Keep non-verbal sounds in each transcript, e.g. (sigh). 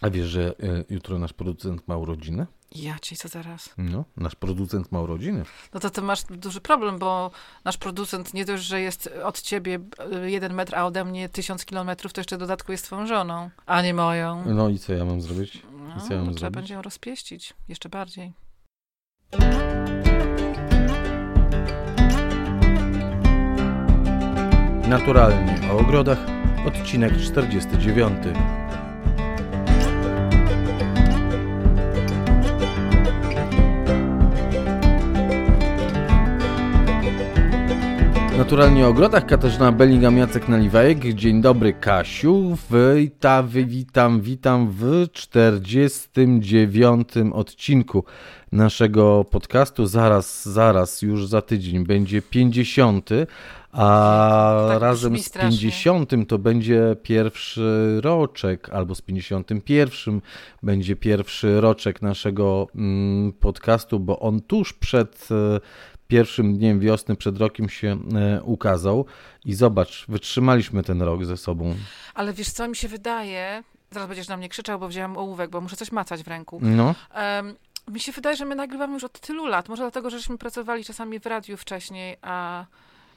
A wiesz, że y, jutro nasz producent ma urodziny? Ja ci co zaraz. No, nasz producent ma urodziny. No to ty masz duży problem, bo nasz producent nie dość, że jest od ciebie y, jeden metr, a ode mnie tysiąc kilometrów, to jeszcze w dodatku jest twoją żoną, a nie moją. No i co ja mam zrobić? No, co ja mam to trzeba będzie ją rozpieścić jeszcze bardziej. Naturalnie o ogrodach, odcinek 49. Naturalnie o ogrodach Katarzyna Bellingham, Jacek Naliwajek. Dzień dobry Kasiu. Witam, witam, witam w 49 odcinku naszego podcastu. Zaraz, zaraz, już za tydzień będzie 50, a Tak razem brzmi z strasznie. 50 to będzie pierwszy roczek, albo z 51 będzie pierwszy roczek naszego mm, podcastu, bo on tuż przed pierwszym dniem wiosny, przed rokiem się e, ukazał. I zobacz, wytrzymaliśmy ten rok ze sobą. Ale wiesz co, mi się wydaje, zaraz będziesz na mnie krzyczał, bo wziąłem ołówek, bo muszę coś macać w ręku. No, Em, mi się wydaje, że my nagrywamy już od tylu lat. Może dlatego, żeśmy pracowali czasami w radiu wcześniej, a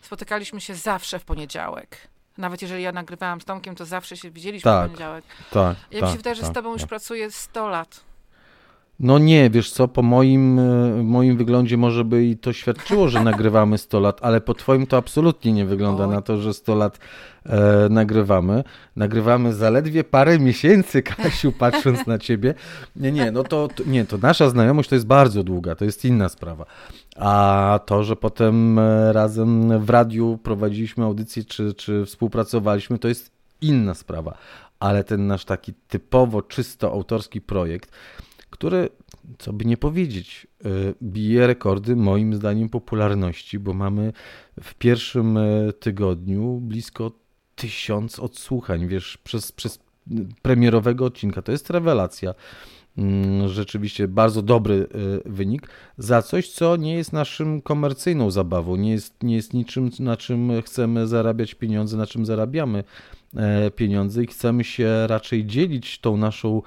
spotykaliśmy się zawsze w poniedziałek. Nawet jeżeli ja nagrywałam z Tomkiem, to zawsze się widzieliśmy Tak, w poniedziałek. tak. Ja tak, mi się wydaje, że tak, z tobą już tak. pracuję 100 lat. No nie, wiesz co, po moim, e, moim wyglądzie może by i to świadczyło, że nagrywamy 100 lat, ale po twoim to absolutnie nie wygląda Oj. na to, że 100 lat e, nagrywamy. Nagrywamy zaledwie parę miesięcy, (laughs) Kasiu, patrząc na ciebie. Nie, nie, no to, to nie, to nasza znajomość to jest bardzo długa, to jest inna sprawa. A to, że potem e, razem w radiu prowadziliśmy audycję, czy, czy współpracowaliśmy, to jest inna sprawa. Ale ten nasz taki typowo czysto autorski projekt, który, co by nie powiedzieć, y, bije rekordy moim zdaniem popularności, bo mamy w pierwszym e, tygodniu blisko tysiąc odsłuchań, wiesz, przez, przez premierowego odcinka. To jest rewelacja. Mm, Rzeczywiście bardzo dobry y, wynik za coś, co nie jest naszym komercyjną zabawą, nie jest, nie jest niczym, na czym chcemy zarabiać pieniądze, na czym zarabiamy e, pieniądze i chcemy się raczej dzielić tą naszą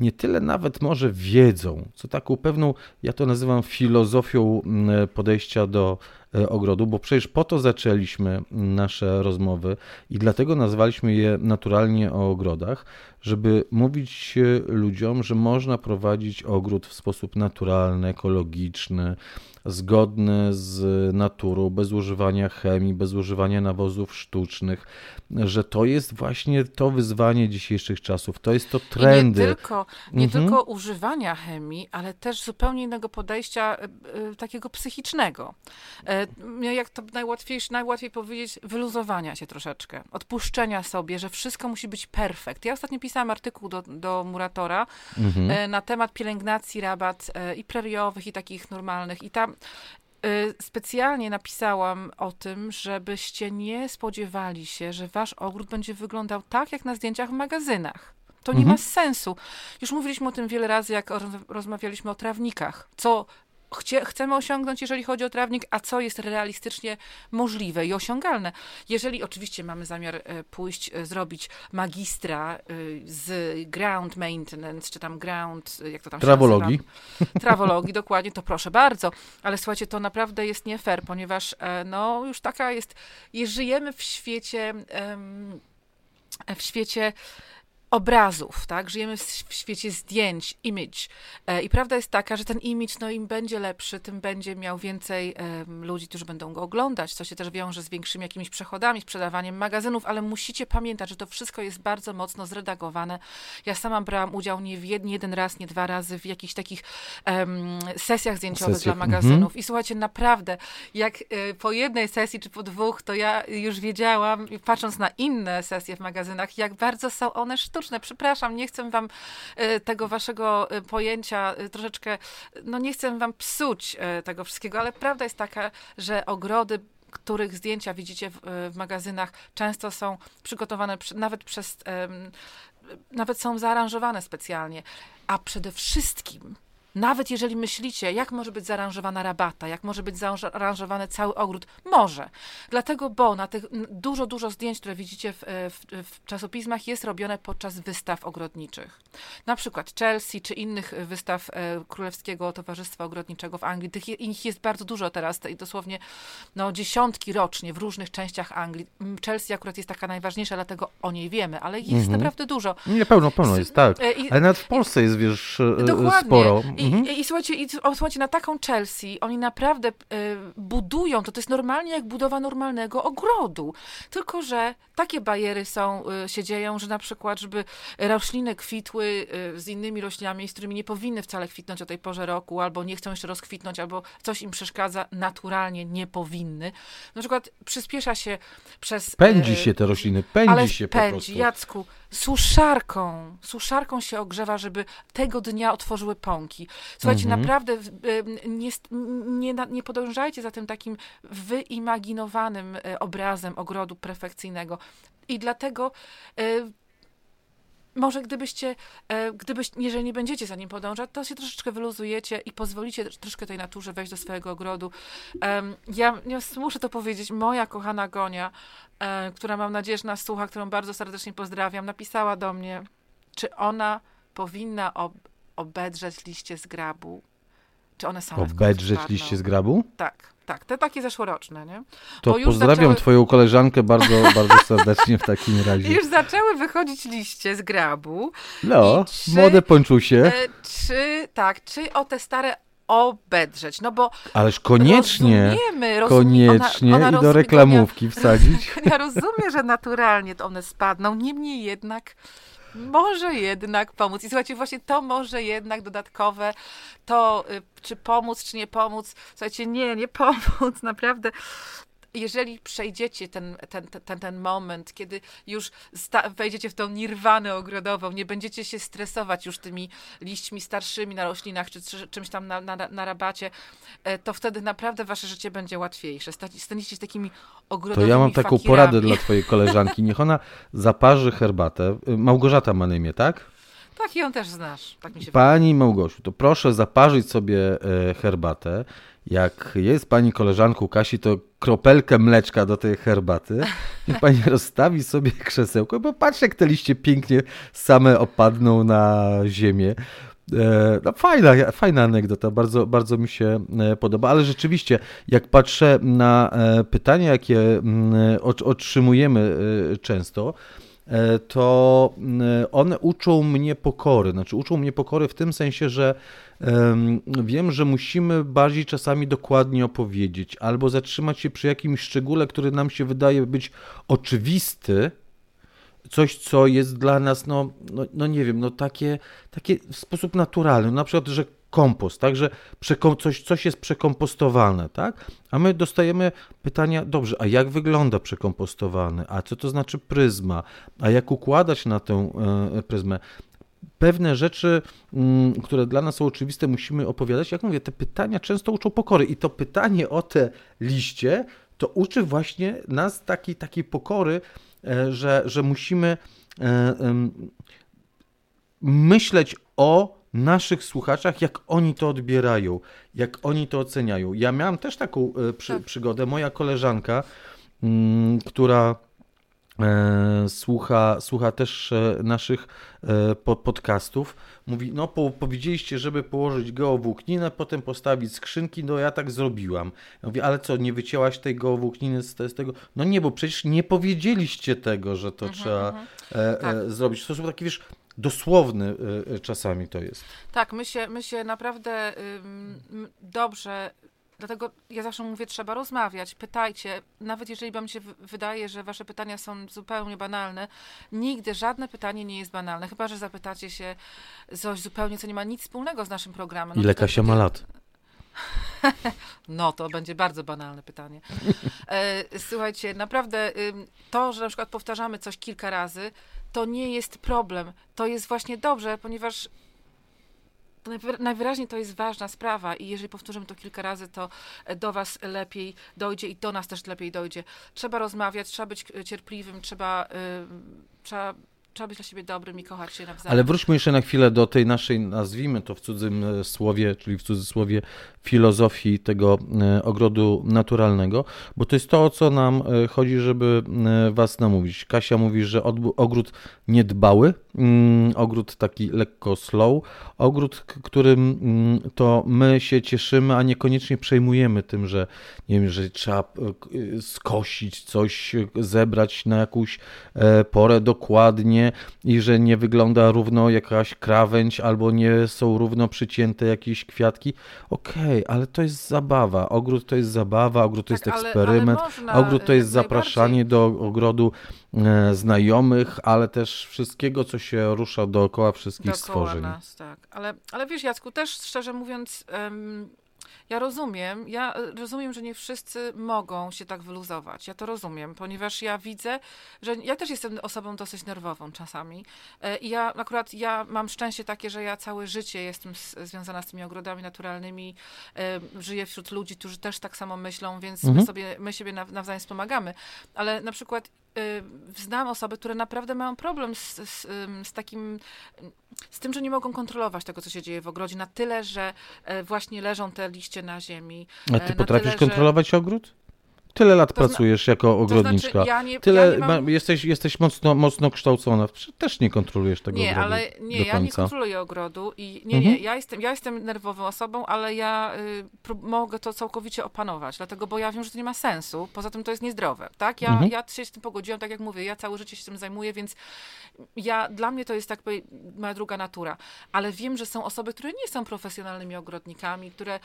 nie tyle nawet może wiedzą, co taką pewną, ja to nazywam filozofią mm, podejścia do ogrodu, bo przecież po to zaczęliśmy nasze rozmowy i dlatego nazwaliśmy je naturalnie o ogrodach, żeby mówić e, ludziom, że można prowadzić ogród w sposób naturalny, ekologiczny, zgodny z naturą, bez używania chemii, bez używania nawozów sztucznych, że to jest właśnie to wyzwanie dzisiejszych czasów, to jest to I trendy. nie tylko, nie Mhm. tylko używania chemii, ale też zupełnie innego podejścia e, e, takiego psychicznego. E, no jak to najłatwiej, najłatwiej powiedzieć, wyluzowania się troszeczkę, odpuszczenia sobie, że wszystko musi być perfekt. Ja ostatnio pisałam artykuł do, do Muratora Mhm. e, na temat pielęgnacji rabat e, i preriowych, i takich normalnych. I tam specjalnie napisałam o tym, żebyście nie spodziewali się, że wasz ogród będzie wyglądał tak, jak na zdjęciach w magazynach. To nie Mhm. ma sensu. Już mówiliśmy o tym wiele razy, jak roz- rozmawialiśmy o trawnikach. Co chcie, chcemy osiągnąć, jeżeli chodzi o trawnik, a co jest realistycznie możliwe i osiągalne. Jeżeli oczywiście mamy zamiar e, pójść, e, zrobić magistra e, z ground maintenance, czy tam ground, jak to tam się Trawologii. nazywa? Trawologii, (laughs) dokładnie, to proszę bardzo. Ale słuchajcie, to naprawdę jest nie fair, ponieważ no już taka jest, je- żyjemy w świecie, w świecie obrazów, tak? Żyjemy w świecie zdjęć, image. E, I prawda jest taka, że ten image, no im będzie lepszy, tym będzie miał więcej em, ludzi, którzy będą go oglądać, co się też wiąże z większymi jakimiś przechodami, sprzedawaniem magazynów, ale musicie pamiętać, że to wszystko jest bardzo mocno zredagowane. Ja sama brałam udział nie w jed, nie jeden raz, nie dwa razy w jakichś takich em, sesjach zdjęciowych dla mhm. magazynów. I słuchajcie, naprawdę, jak e, po jednej sesji czy po dwóch, to ja już wiedziałam, patrząc na inne sesje w magazynach, jak bardzo są one sztuczne. Przepraszam, nie chcę wam e, tego waszego e, pojęcia e, troszeczkę, no nie chcę wam psuć tego wszystkiego, ale prawda jest taka, że ogrody których zdjęcia widzicie w, w magazynach, często są przygotowane przy, nawet przez, em, nawet są zaaranżowane specjalnie. A przede wszystkim Nawet jeżeli myślicie, jak może być zaaranżowana rabata, jak może być zaaranżowany cały ogród, może. Dlatego, bo na tych dużo, dużo zdjęć, które widzicie w, e, w, w czasopismach, jest robione podczas wystaw ogrodniczych. Na przykład Chelsea czy innych wystaw e, Królewskiego Towarzystwa Ogrodniczego w Anglii. Tych ich jest bardzo dużo teraz, dosłownie no, dziesiątki rocznie w różnych częściach Anglii. Chelsea akurat jest taka najważniejsza, dlatego o niej wiemy, ale jest mhm. naprawdę dużo. Nie, pełno, pełno jest, tak. E, ale nawet w Polsce jest, wiesz, dokładnie. sporo. I, mhm. i, i, słuchajcie, i, o, słuchajcie, na taką Chelsea oni naprawdę y, budują, to to jest normalnie jak budowa normalnego ogrodu. Tylko, że takie bariery są, y, się dzieją, że na przykład, żeby rośliny kwitły y, z innymi roślinami, z którymi nie powinny wcale kwitnąć o tej porze roku, albo nie chcą jeszcze rozkwitnąć, albo coś im przeszkadza, naturalnie nie powinny. Na przykład przyspiesza się przez... Pędzi się te rośliny, pędzi ale się pędzi, po prostu. Jacku, suszarką, suszarką się ogrzewa, żeby tego dnia otworzyły pąki. Słuchajcie, mhm. naprawdę nie, nie, nie podążajcie za tym takim wyimaginowanym e, obrazem ogrodu prefekcyjnego. I dlatego e, może gdybyście, e, gdybyś, jeżeli nie będziecie za nim podążać, to się troszeczkę wyluzujecie i pozwolicie troszkę tej naturze wejść do swojego ogrodu. Ja, ja muszę to powiedzieć, moja kochana Gonia, która mam nadzieję, że nas słucha, którą bardzo serdecznie pozdrawiam, napisała do mnie, czy ona powinna ob obedrzeć liście z grabu czy one same Obedrzeć liście z grabu? Tak, tak, te takie zeszłoroczne, nie? To pozdrawiam zaczęły... twoją koleżankę bardzo, (laughs) bardzo serdecznie w takim razie. Już zaczęły wychodzić liście z grabu. No, czy, młode pończusie. Czy, tak, czy o te stare obedrzeć, no bo Ależ koniecznie, rozumiemy, koniecznie ona, ona i do reklamówki (laughs) ja, wsadzić. (laughs) Ja rozumiem, że naturalnie to one spadną, niemniej jednak może jednak pomóc. I słuchajcie, właśnie to może jednak dodatkowe, to y, czy pomóc, czy nie pomóc. Słuchajcie, nie, nie pomóc, (laughs) naprawdę jeżeli przejdziecie ten, ten, ten, ten moment, kiedy już wejdziecie w tą nirwanę ogrodową, nie będziecie się stresować już tymi liśćmi starszymi na roślinach, czy, czy czymś tam na, na, na rabacie, e, to wtedy naprawdę wasze życie będzie łatwiejsze. Staniecie się takimi ogrodowymi To ja mam taką fakirami. poradę dla twojej koleżanki. Niech ona zaparzy herbatę. Małgorzata ma na imię, tak? Tak, i ją też znasz. Tak Pani Małgosiu, to proszę zaparzyć sobie e, herbatę jak jest pani koleżanką Kasi, to kropelkę mleczka do tej herbaty. Niech pani (laughs) rozstawi sobie krzesełko, bo patrz jak te liście pięknie same opadną na ziemię. E, no, fajna, fajna anegdota, bardzo, bardzo mi się e, podoba, ale rzeczywiście, jak patrzę na e, pytania, jakie mm, otrzymujemy często, to mm, one uczą mnie pokory. Znaczy, uczą mnie pokory w tym sensie, że Wiem, że musimy bardziej czasami dokładnie opowiedzieć, albo zatrzymać się przy jakimś szczególe, który nam się wydaje być oczywisty, coś, co jest dla nas, no, no, no nie wiem, no takie, takie w sposób naturalny. Na przykład, że kompost, tak, że coś, coś jest przekompostowane, tak? A my dostajemy pytania, dobrze, a jak wygląda przekompostowany? A co to znaczy pryzma? A jak układać na tę e, pryzmę? pewne rzeczy, mm, które dla nas są oczywiste, musimy opowiadać. Jak mówię, te pytania często uczą pokory i to pytanie o te liście, to uczy właśnie nas takiej, takiej pokory, e, że, że musimy e, myśleć o naszych słuchaczach, jak oni to odbierają, jak oni to oceniają. Ja miałam też taką e, przy, tak. przygodę. Moja koleżanka, mm, która E, słucha, słucha też e, naszych e, podcastów. Mówi, no po, powiedzieliście, żeby położyć geowłókninę, potem postawić skrzynki, no ja tak zrobiłam. Ja mówię, ale co, nie wycięłaś tej geowłókniny z, z tego? No nie, bo przecież nie powiedzieliście tego, że to mhm, trzeba mhm. e, tak. zrobić. W sposób taki, wiesz, dosłowny czasami to jest. Tak, my się, my się naprawdę dobrze Dlatego ja zawsze mówię, trzeba rozmawiać, pytajcie. Nawet jeżeli wam się wydaje, że wasze pytania są zupełnie banalne, nigdy żadne pytanie nie jest banalne, chyba że zapytacie się coś zupełnie, co nie ma nic wspólnego z naszym programem. No Ile Kasia ma lat? (laughs) No, to będzie bardzo banalne pytanie. E, słuchajcie, naprawdę to, że na przykład powtarzamy coś kilka razy, to nie jest problem. To jest właśnie dobrze, ponieważ najwyraźniej to jest ważna sprawa i jeżeli powtórzymy to kilka razy, to do Was lepiej dojdzie i do nas też lepiej dojdzie. Trzeba rozmawiać, trzeba być cierpliwym, trzeba, yy, trzeba trzeba być dla siebie dobrym i kochać się nawzajem. Ale wróćmy jeszcze na chwilę do tej naszej, nazwijmy to w cudzym e, słowie, czyli w cudzysłowie filozofii tego e, ogrodu naturalnego, bo to jest to, o co nam e, chodzi, żeby was namówić. Kasia mówi, że ogród niedbały, mm, ogród taki lekko slow, ogród, którym mm, to my się cieszymy, a niekoniecznie przejmujemy tym, że nie wiem, że trzeba skosić coś, zebrać na jakąś porę dokładnie i że nie wygląda równo jakaś krawędź albo nie są równo przycięte jakieś kwiatki. Okej, okay, ale to jest zabawa. Ogród to jest zabawa, ogród to tak, jest eksperyment, ale, można, ogród to jest zapraszanie do ogrodu e, znajomych, ale też wszystkiego, co się rusza dookoła wszystkich dookoła stworzeń. Nas, tak. Ale, ale wiesz, Jacku, też szczerze mówiąc, um, ja rozumiem, ja e, rozumiem, że nie wszyscy mogą się tak wyluzować. Ja to rozumiem, ponieważ ja widzę, że ja też jestem osobą dosyć nerwową czasami. E, I ja akurat ja mam szczęście takie, że ja całe życie jestem związana z tymi ogrodami naturalnymi, e, żyję wśród ludzi, którzy też tak samo myślą, więc mhm. my sobie, my siebie nawzajem wspomagamy. Ale na przykład znam osoby, które naprawdę mają problem z, z, z, takim, z tym, że nie mogą kontrolować tego, co się dzieje w ogrodzie, na tyle, że właśnie leżą te liście na ziemi. A ty potrafisz tyle, kontrolować że... ogród? Tyle lat to pracujesz zna... jako ogrodniczka. To znaczy, ja nie, Tyle ja mam... jesteś, jesteś mocno, mocno kształcona. Też nie kontrolujesz tego nie, ogrodu. Ale, nie, ja nie kontroluję ogrodu i nie, mhm. nie, ja jestem, ja jestem nerwową osobą, ale ja y, mogę to całkowicie opanować, dlatego, bo ja wiem, że to nie ma sensu. Poza tym to jest niezdrowe, tak? Ja, mhm. ja się z tym pogodziłam, tak jak mówię, ja całe życie się tym zajmuję, więc ja, dla mnie to jest tak moja druga natura. Ale wiem, że są osoby, które nie są profesjonalnymi ogrodnikami, które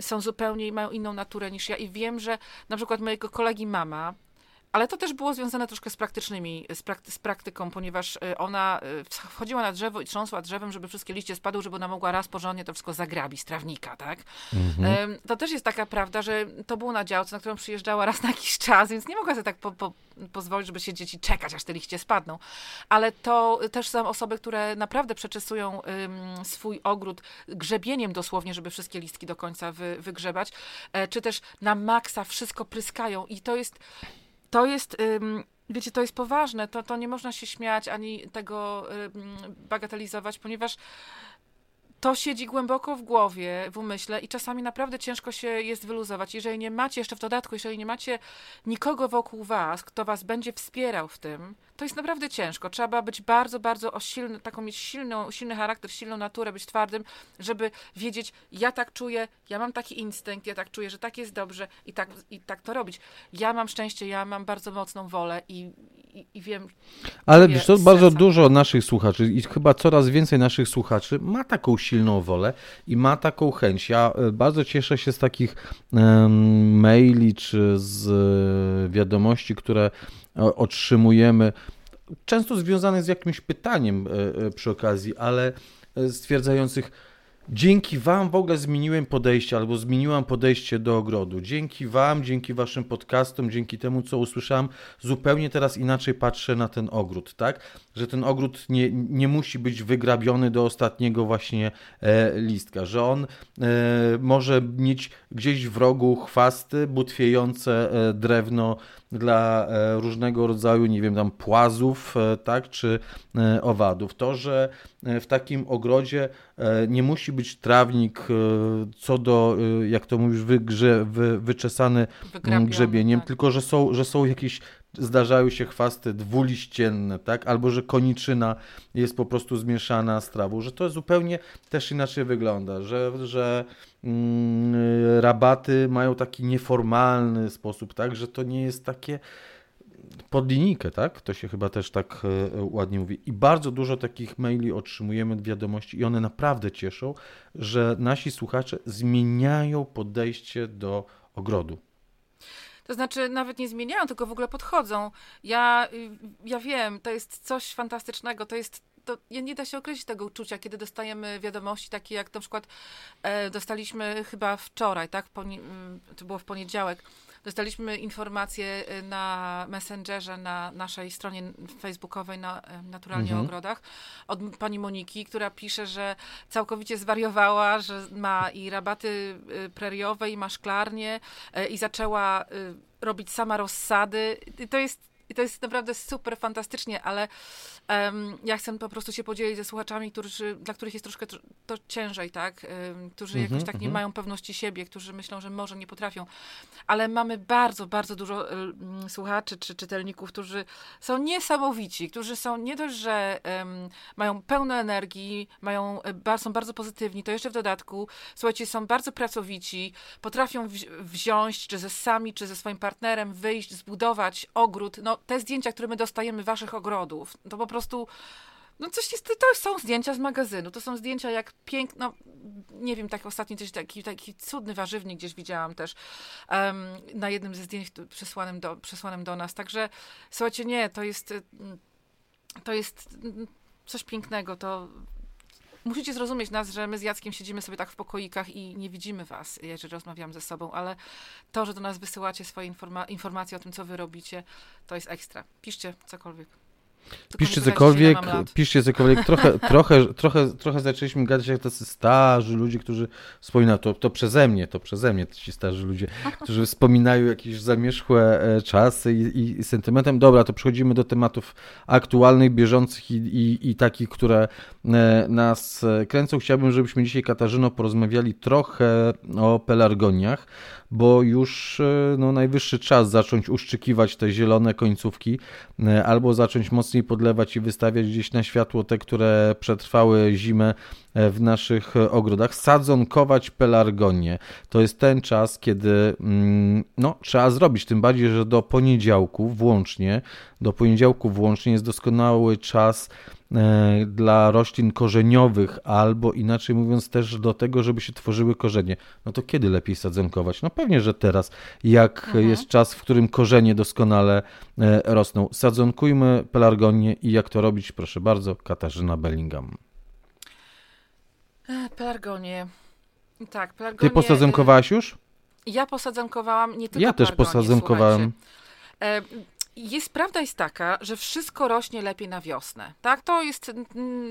są zupełnie, mają inną naturę niż ja i wiem, że na przykład mojego kolegi mama, ale to też było związane troszkę z praktycznymi, z, prakty, z, praktyką, ponieważ y, ona y, wchodziła na drzewo i trząsła drzewem, żeby wszystkie liście spadły, żeby ona mogła raz porządnie to wszystko zagrabić z trawnika, tak? Mhm. To też jest taka prawda, że to było na działce, na którą przyjeżdżała raz na jakiś czas, więc nie mogła sobie tak po, po, pozwolić, żeby się dzieci czekać, aż te liście spadną. Ale to też są osoby, które naprawdę przeczesują um, swój ogród grzebieniem dosłownie, żeby wszystkie listki do końca wy, wygrzebać, e, czy też na maksa wszystko pryskają i to jest to jest, wiecie, to jest poważne, to, to nie można się śmiać ani tego bagatelizować, ponieważ to siedzi głęboko w głowie, w umyśle i czasami naprawdę ciężko się jest wyluzować. Jeżeli nie macie jeszcze w dodatku, jeżeli nie macie nikogo wokół was, kto was będzie wspierał w tym, to jest naprawdę ciężko. Trzeba być bardzo, bardzo silny, taką mieć silną, silny charakter, silną naturę, być twardym, żeby wiedzieć, ja tak czuję, ja mam taki instynkt, ja tak czuję, że tak jest dobrze i tak, i tak to robić. Ja mam szczęście, ja mam bardzo mocną wolę i, i, i wiem. Ale wiesz, to bardzo dużo naszych słuchaczy i chyba coraz więcej naszych słuchaczy ma taką silną wolę i ma taką chęć. Ja e, bardzo cieszę się z takich um, maili czy z e, wiadomości, które otrzymujemy, często związanych z jakimś pytaniem e, przy okazji, ale stwierdzających, Dzięki Wam w ogóle zmieniłem podejście albo zmieniłam podejście do ogrodu. Dzięki Wam, dzięki Waszym podcastom, dzięki temu, co usłyszałam, zupełnie teraz inaczej patrzę na ten ogród, tak? Że ten ogród nie, nie musi być wygrabiony do ostatniego właśnie e, listka, że on e, może mieć gdzieś w rogu chwasty, butwiejące e, drewno dla e, różnego rodzaju, nie wiem, tam płazów, e, tak, czy e, owadów. To, że w takim ogrodzie nie musi być trawnik co do, jak to mówisz, wygrze, wy, wyczesany grzebieniem, tak. tylko że są, że są jakieś zdarzają się chwasty dwuliścienne, tak? Albo że koniczyna jest po prostu zmieszana z trawą, że to zupełnie też inaczej wygląda, że, że mm, rabaty mają taki nieformalny sposób, tak? Że to nie jest takie pod linijkę, tak? To się chyba też tak e, ładnie mówi. I bardzo dużo takich maili otrzymujemy, wiadomości i one naprawdę cieszą, że nasi słuchacze zmieniają podejście do ogrodu. To znaczy, nawet nie zmieniają, tylko w ogóle podchodzą. Ja, ja wiem, to jest coś fantastycznego, to jest to nie da się określić tego uczucia, kiedy dostajemy wiadomości takie jak na przykład e, dostaliśmy chyba wczoraj, tak? to było w poniedziałek Dostaliśmy informację y, na Messengerze, na naszej stronie facebookowej na y, Naturalnie mhm. o Ogrodach od pani Moniki, która pisze, że całkowicie zwariowała, że ma i rabaty y, preriowe, i ma szklarnię i zaczęła robić sama rozsady. To jest I to jest naprawdę super fantastycznie, ale um, ja chcę po prostu się podzielić ze słuchaczami, którzy, dla których jest troszkę to ciężej, tak? Um, którzy mm -hmm, jakoś tak mm -hmm. nie mhm. mają pewności siebie, którzy myślą, że może nie potrafią. Ale mamy bardzo, bardzo dużo um, słuchaczy czy czytelników, którzy są niesamowici, którzy są nie dość, że mają pełno energii, mają, e, są bardzo pozytywni, to jeszcze w dodatku, słuchajcie, są bardzo pracowici, potrafią wzi wziąć, czy ze sami, czy ze swoim partnerem, wyjść, zbudować ogród. No, te zdjęcia, które my dostajemy waszych ogrodów, to po prostu no coś jest, to są zdjęcia z magazynu, to są zdjęcia jak piękno, no, nie wiem, tak ostatnio coś taki, taki cudny warzywnik gdzieś widziałam też um, na jednym ze zdjęć przesłanym do, przesłanym do nas, także słuchajcie, nie, to jest to jest coś pięknego, to musicie zrozumieć nas, że my z Jackiem siedzimy sobie tak w pokoikach i nie widzimy was, jeżeli rozmawiamy ze sobą, ale to, że do nas wysyłacie swoje informa informacje o tym, co wy robicie, to jest ekstra. Piszcie cokolwiek. Piszcie cokolwiek, piszcie cokolwiek. Trochę, (laughs) trochę, trochę, trochę zaczęliśmy gadać jak tacy starzy ludzie, którzy wspominają, to, to przeze mnie, to przeze mnie ci starzy ludzie, którzy wspominają jakieś zamierzchłe e, czasy i, i, i sentymentem. Dobra, to przechodzimy do tematów aktualnych, bieżących i, i, i takich, które e, nas e, kręcą. Chciałbym, żebyśmy dzisiaj, Katarzyno, porozmawiali trochę o pelargoniach, bo już no, najwyższy czas zacząć uszczykiwać te zielone końcówki albo zacząć mocniej mocniej podlewać i wystawiać gdzieś na światło te, które przetrwały zimę w naszych ogrodach. Sadzonkować pelargonię. To jest ten czas, kiedy mm, no, trzeba zrobić, tym bardziej, że do poniedziałku włącznie, do poniedziałku włącznie jest doskonały czas E, dla roślin korzeniowych, albo inaczej mówiąc też do tego, żeby się tworzyły korzenie. No to kiedy lepiej sadzonkować? No pewnie, że teraz, jak mhm. jest czas, w którym korzenie doskonale e, rosną. Sadzonkujmy pelargonię i jak to robić, proszę bardzo, Katarzyna Bellingham. E, pelargonię. Tak, pelargonię. Ty posadzonkowałaś już? Ja posadzonkowałam nie tylko Ja też posadzonowałem. Jest, prawda jest taka, że wszystko rośnie lepiej na wiosnę. Tak? To, jest,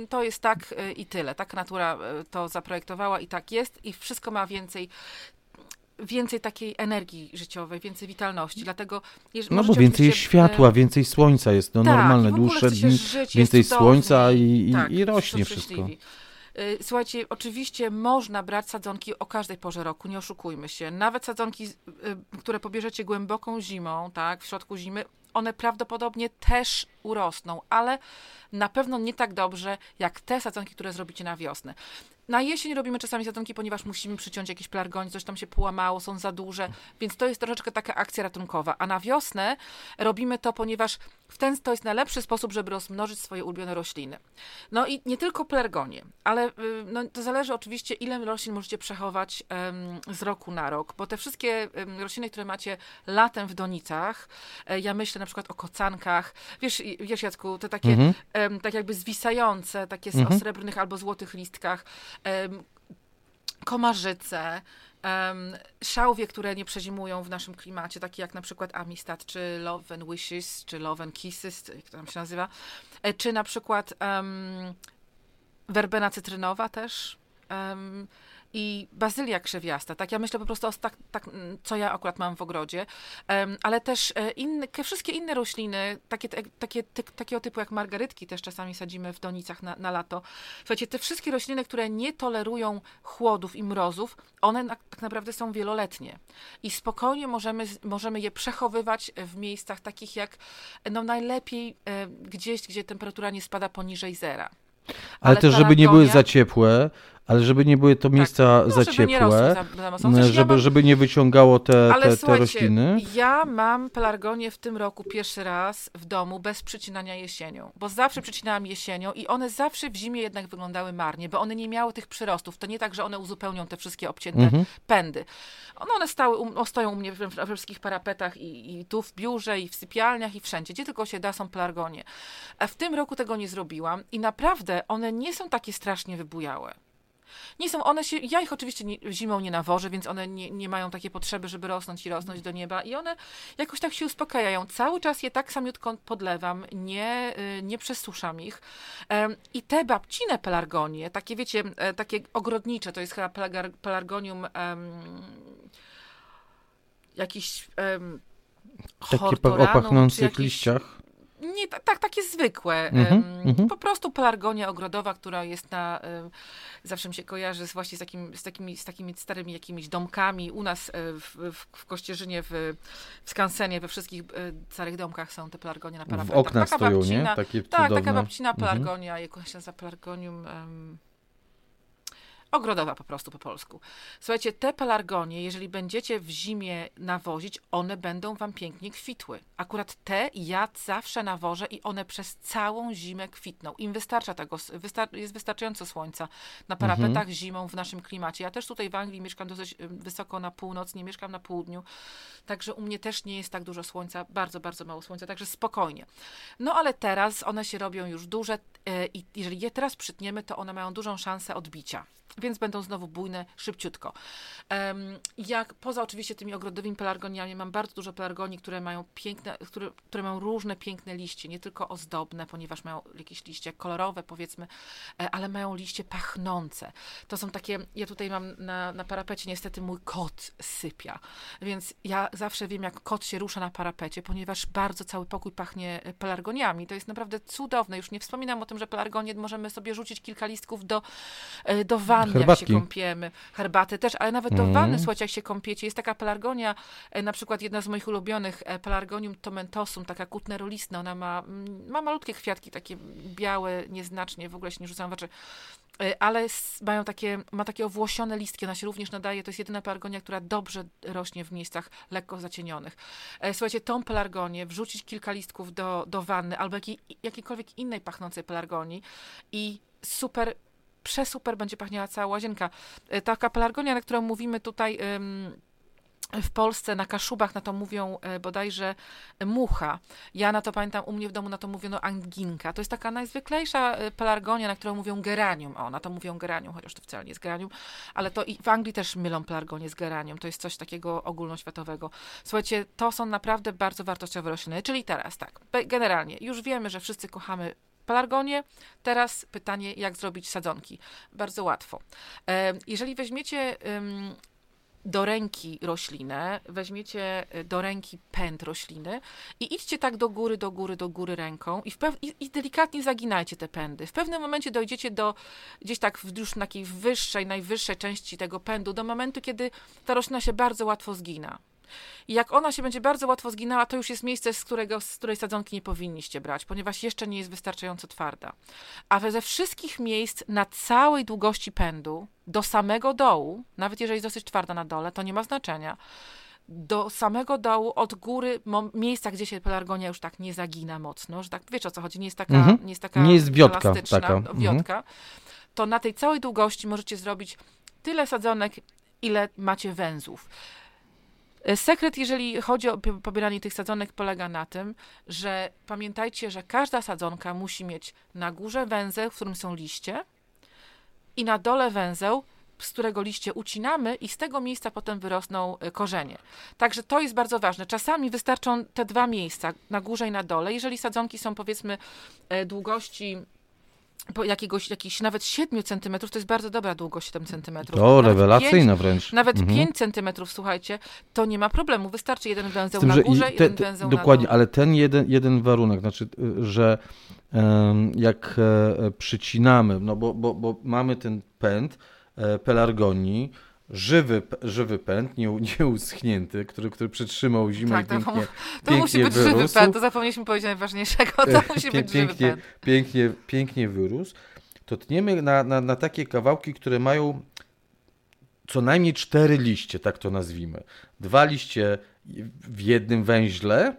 to jest tak y, i tyle. Tak natura y, to zaprojektowała i tak jest i wszystko ma więcej więcej takiej energii życiowej, więcej witalności, dlatego... No bo więcej jest światła, więcej słońca jest, no tak, normalne, dłuższe dni, żyć, więcej słońca i, i, tak, i rośnie wszystko. Y, słuchajcie, oczywiście można brać sadzonki o każdej porze roku, nie oszukujmy się. Nawet sadzonki, które pobierzecie głęboką zimą, tak, w środku zimy, one prawdopodobnie też urosną, ale na pewno nie tak dobrze jak te sadzonki, które zrobicie na wiosnę. Na jesień robimy czasami sadzonki, ponieważ musimy przyciąć jakieś plargonie, coś tam się połamało, są za duże, więc to jest troszeczkę taka akcja ratunkowa. A na wiosnę robimy to, ponieważ w ten to jest najlepszy sposób, żeby rozmnożyć swoje ulubione rośliny. No i nie tylko plargonie, ale y, no, to zależy oczywiście, ile roślin możecie przechować um, z roku na rok, bo te wszystkie um, rośliny, które macie latem w donicach, e, ja myślę na przykład o kocankach, wiesz, wiesz Jacku, te takie mhm. um, tak jakby zwisające, takie mhm. o srebrnych albo złotych listkach, komarzyce, um, szałwie, które nie przezimują w naszym klimacie, takie jak na przykład Amistad, czy Love and Wishes, czy Love and Kisses, jak to tam się nazywa, e, czy na przykład um, werbena cytrynowa też. Um, i bazylia krzewiasta, tak? Ja myślę po prostu o tak, tak, co ja akurat mam w ogrodzie, um, ale też e, inne, wszystkie inne rośliny, takie, takie, ty, takiego typu jak margarytki też czasami sadzimy w donicach na, na lato. Słuchajcie, te wszystkie rośliny, które nie tolerują chłodów i mrozów, one na, tak naprawdę są wieloletnie i spokojnie możemy, możemy je przechowywać w miejscach takich jak, no najlepiej e, gdzieś, gdzie temperatura nie spada poniżej zera. Ale, ale też, żeby nie były za ciepłe, ale żeby nie były to tak. miejsca no, za żeby ciepłe, nie za, żeby, żeby nie wyciągało te, te, te rośliny. Ja mam pelargonię w tym roku pierwszy raz w domu bez przycinania jesienią, bo zawsze przycinałam jesienią i one zawsze w zimie jednak wyglądały marnie, bo one nie miały tych przyrostów. To nie tak, że one uzupełnią te wszystkie obcięte mhm. pędy. One, one stały, um, stoją u mnie we wszystkich parapetach i, i, tu w biurze, i w sypialniach, i wszędzie. Gdzie tylko się da, są pelargonie. A w tym roku tego nie zrobiłam i naprawdę one nie są takie strasznie wybujałe. Nie są one się, ja ich oczywiście nie, zimą nie nawożę, więc one nie, nie mają takiej potrzeby, żeby rosnąć i rosnąć do nieba i one jakoś tak się uspokajają. Cały czas je tak samiutko podlewam, nie, y, nie przesuszam ich. I te babcine pelargonie, takie wiecie, e, takie ogrodnicze, to jest chyba pelargonium um, jakiś um, Takie o pachnących jakiś... liściach? Nie, tak, takie zwykłe. Mm -hmm, po prostu pelargonia ogrodowa, która jest na. zawsze mi się kojarzy z właśnie z, takim, z, takimi, z takimi starymi jakimiś domkami. U nas e, w, w, w Kościerzynie, w, w Skansenie, we wszystkich e, starych domkach są te pelargonie na parapetach. W oknach taka stoją, babcina, nie? Takie tak, taka babcina mhm. pelargonia, mm -hmm. jak się nazywa pelargonium. Um, Ogrodowa po prostu po polsku. Słuchajcie, te pelargonie, jeżeli będziecie w zimie nawozić, one będą wam pięknie kwitły. Akurat te ja zawsze nawożę i one przez całą zimę kwitną. Im wystarcza tego, wystar jest wystarczająco słońca na parapetach mhm. zimą w naszym klimacie. Ja też tutaj w Anglii mieszkam dosyć wysoko na północ, nie mieszkam na południu, także u mnie też nie jest tak dużo słońca, bardzo, bardzo mało słońca, także spokojnie. No ale teraz one się robią już duże e, i jeżeli je teraz przytniemy, to one mają dużą szansę odbicia więc będą znowu bujne szybciutko. Jak poza oczywiście tymi ogrodowymi pelargoniami, mam bardzo dużo pelargonii, które mają piękne, które, które mają różne piękne liście, nie tylko ozdobne, ponieważ mają jakieś liście kolorowe, powiedzmy, e, ale mają liście pachnące. To są takie, ja tutaj mam na, na parapecie niestety mój kot sypia, więc ja zawsze wiem, jak kot się rusza na parapecie, ponieważ bardzo cały pokój pachnie e, pelargoniami. To jest naprawdę cudowne. Już nie wspominam o tym, że pelargonie możemy sobie rzucić kilka listków do, e, do wanny, wanny, jak się kąpiemy, herbaty też, ale nawet do mm. wanny, słuchajcie, jak się kąpiecie, jest taka pelargonia, e, na przykład jedna z moich ulubionych, e, pelargonium tomentosum, taka kutnerolistna, ona ma, mm, ma malutkie kwiatki, takie białe, nieznacznie, w ogóle się nie rzucają w oczy, e, ale mają takie, ma takie owłosione listki, ona się również nadaje, to jest jedyna pelargonia, która dobrze rośnie w miejscach lekko zacienionych. Słuchajcie, tą pelargonię, wrzucić kilka listków do, do wanny, albo jakiej, jakiejkolwiek innej pachnącej pelargonii i super przesuper będzie pachniała cała łazienka. E, taka pelargonia, na którą mówimy tutaj w Polsce na Kaszubach na to mówią e, bodajże mucha. Ja na to pamiętam, u mnie w domu na to mówiono anginka. To jest taka najzwyklejsza e, pelargonia, na którą mówią geranium. O, na to mówią geranium, chociaż to wcale nie jest geranium, ale to i w Anglii też mylą pelargonię z geranium. To jest coś takiego ogólnoświatowego. Słuchajcie, to są naprawdę bardzo wartościowe rośliny. Czyli teraz tak, generalnie już wiemy, że wszyscy kochamy pelargonie. Teraz pytanie, jak zrobić sadzonki. Bardzo łatwo. Jeżeli weźmiecie do ręki roślinę, weźmiecie e, do ręki pęd rośliny i idźcie tak do góry, do góry, do góry ręką i, i, i, delikatnie zaginajcie te pędy. W pewnym momencie dojdziecie do gdzieś tak w, już takiej wyższej, najwyższej części tego pędu, do momentu, kiedy ta roślina się bardzo łatwo zgina. I jak ona się będzie bardzo łatwo zginęła, to już jest miejsce, z, którego, z której sadzonki nie powinniście brać, ponieważ jeszcze nie jest wystarczająco twarda. A ze wszystkich miejsc na całej długości pędu, do samego dołu, nawet jeżeli jest dosyć twarda na dole, to nie ma znaczenia do samego dołu, od góry, miejsca, gdzie się pelargonia już tak nie zagina mocno, że tak, wiesz o co chodzi, nie jest taka, mhm. nie jest taka nie jest wiotka, taka. Mhm. wiotka, to na tej całej długości możecie zrobić tyle sadzonek, ile macie węzłów. E, sekret, jeżeli chodzi o pobieranie tych sadzonek, polega na tym, że pamiętajcie, że każda sadzonka musi mieć na górze węzeł, w którym są liście, i na dole węzeł, z którego liście ucinamy, i z tego miejsca potem wyrosną e, korzenie. Także to jest bardzo ważne. Czasami wystarczą te dwa miejsca, na górze i na dole. Jeżeli sadzonki są powiedzmy e, jakiegoś, jakichś nawet 7 centymetrów, to jest bardzo dobra długość 7 centymetrów. O, rewelacyjna 5, wręcz. Nawet mhm. 5 centymetrów, słuchajcie, to nie ma problemu. Wystarczy jeden węzeł tym, na górze, te, jeden węzeł Dokładnie, na dole. ale ten jeden, jeden warunek, znaczy, że um, jak e, przycinamy, no bo, bo, bo mamy ten pęd e, pelargonii, żywy, żywy pęd, nie, (laughs) nieuschnięty, który, który przytrzymał zimę tak, i pięknie, to, to pięknie musi być wyrósł. żywy pęd, to zapomnieliśmy powiedzieć najważniejszego, to (laughs) musi być pięknie, żywy pęd. Pięknie, pięknie wyrósł. To tniemy na, na, na takie kawałki, które mają co najmniej cztery liście, tak to nazwijmy. Dwa liście w jednym węźle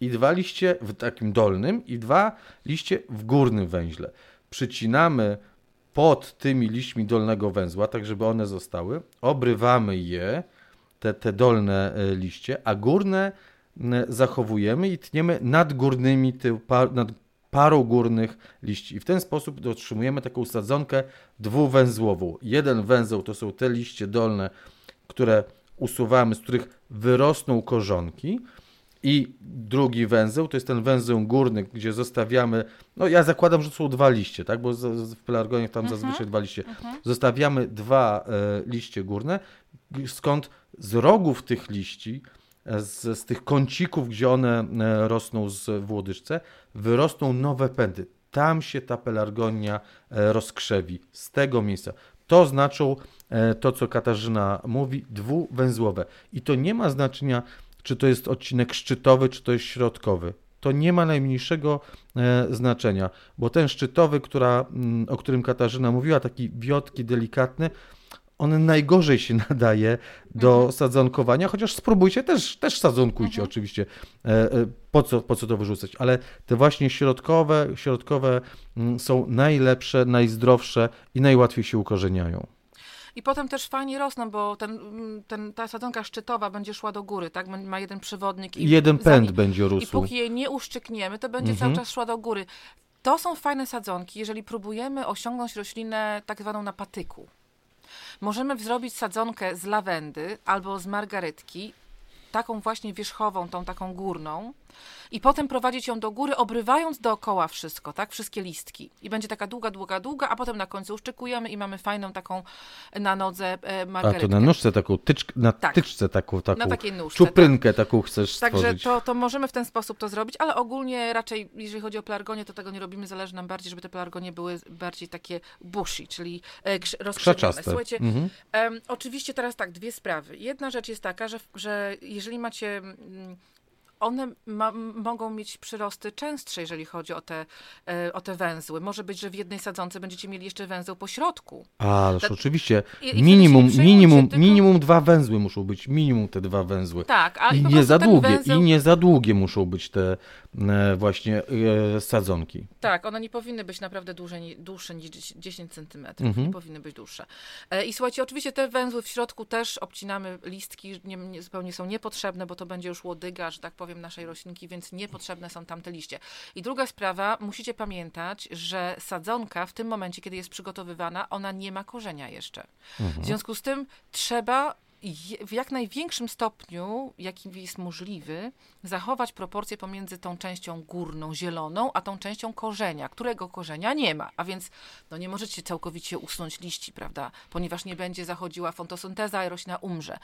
i dwa liście w takim dolnym i dwa liście w górnym węźle. Przycinamy pod tymi liśćmi dolnego węzła, tak żeby one zostały. Obrywamy je, te, te dolne e, liście, a górne zachowujemy i tniemy nad górnymi, nad parą górnych liści. I w ten sposób otrzymujemy taką sadzonkę dwuwęzłową. Jeden węzeł to są te liście dolne, które usuwamy, z których wyrosną korzonki, i drugi węzeł, to jest ten węzeł górny, gdzie zostawiamy, no ja zakładam, że są dwa liście, tak, bo w pelargonie tam mhm. zazwyczaj dwa liście. Mhm. Zostawiamy dwa e, liście górne, skąd z rogów tych liści z, z tych kącików, gdzie one e, rosną z, w łodyżce, wyrosną nowe pędy. Tam się ta pelargonia e, rozkrzewi, z tego miejsca. To znaczą e, to, co Katarzyna mówi, dwuwęzłowe. I to nie ma znaczenia, czy to jest odcinek szczytowy, czy to jest środkowy. To nie ma najmniejszego e, znaczenia, bo ten szczytowy, która, mm, o którym Katarzyna mówiła, taki wiotki, delikatny, on najgorzej się (laughs) nadaje do mhm. sadzonkowania, chociaż spróbujcie, też, też sadzonkujcie mhm. oczywiście, e, po co, po co to wyrzucać, ale te właśnie środkowe, środkowe mm, są najlepsze, najzdrowsze i najłatwiej się ukorzeniają. I potem też fajnie rosną, bo ten, ten, ta sadzonka szczytowa będzie szła do góry, tak? Ma jeden przewodnik. I jeden pęd będzie rósł. I póki jej nie uszczykniemy, to będzie mhm. cały czas szła do góry. To są fajne sadzonki, jeżeli próbujemy osiągnąć roślinę tak zwaną na patyku. Możemy zrobić sadzonkę z lawendy albo z margarytki, taką właśnie wierzchową, tą taką górną, i potem prowadzić ją do góry, obrywając dookoła wszystko, tak? Wszystkie listki. I będzie taka długa, długa, długa, a potem na końcu uszczykujemy i mamy fajną taką na nodze margaretkę. A to na nóżce taką, tycz, na tak. tyczce taką, taką na takiej nóżce, czuprynkę tak. taką chcesz Także stworzyć. to, to możemy w ten sposób to zrobić, ale ogólnie raczej, jeżeli chodzi o pelargonie, to tego nie robimy. Zależy nam bardziej, żeby te pelargonie były bardziej takie bushy, czyli e, rozkrzewione. Słuchajcie, mhm. um, oczywiście teraz tak, dwie sprawy. Jedna rzecz jest taka, że, że jeżeli macie mm, one ma, mogą mieć przyrosty częstsze, jeżeli chodzi o te, e, o te węzły. Może być, że w jednej sadzonce będziecie mieli jeszcze węzeł po środku. Ależ tak, oczywiście. I, minimum, minimum, tylko... minimum dwa węzły muszą być. Minimum te dwa węzły. Tak, a i nie za długie. Węzeł... I nie za długie muszą być te e, właśnie e, sadzonki. Tak, one nie powinny być naprawdę dłuższe, dłuższe niż 10 centymetrów. Mhm. Nie powinny być dłuższe. I słuchajcie, oczywiście te węzły w środku też obcinamy listki, nie, nie, zupełnie są niepotrzebne, bo to będzie już łodyga, że tak powiem, powiem, naszej roślinki, więc niepotrzebne są tamte liście. I druga sprawa, musicie pamiętać, że sadzonka w tym momencie, kiedy jest przygotowywana, ona nie ma korzenia jeszcze. Mhm. W związku z tym trzeba w jak największym stopniu, jaki jest możliwy, zachować proporcję pomiędzy tą częścią górną, zieloną, a tą częścią korzenia, którego korzenia nie ma. A więc no nie możecie całkowicie usunąć liści, prawda? Ponieważ nie będzie zachodziła fotosynteza i roślina umrze.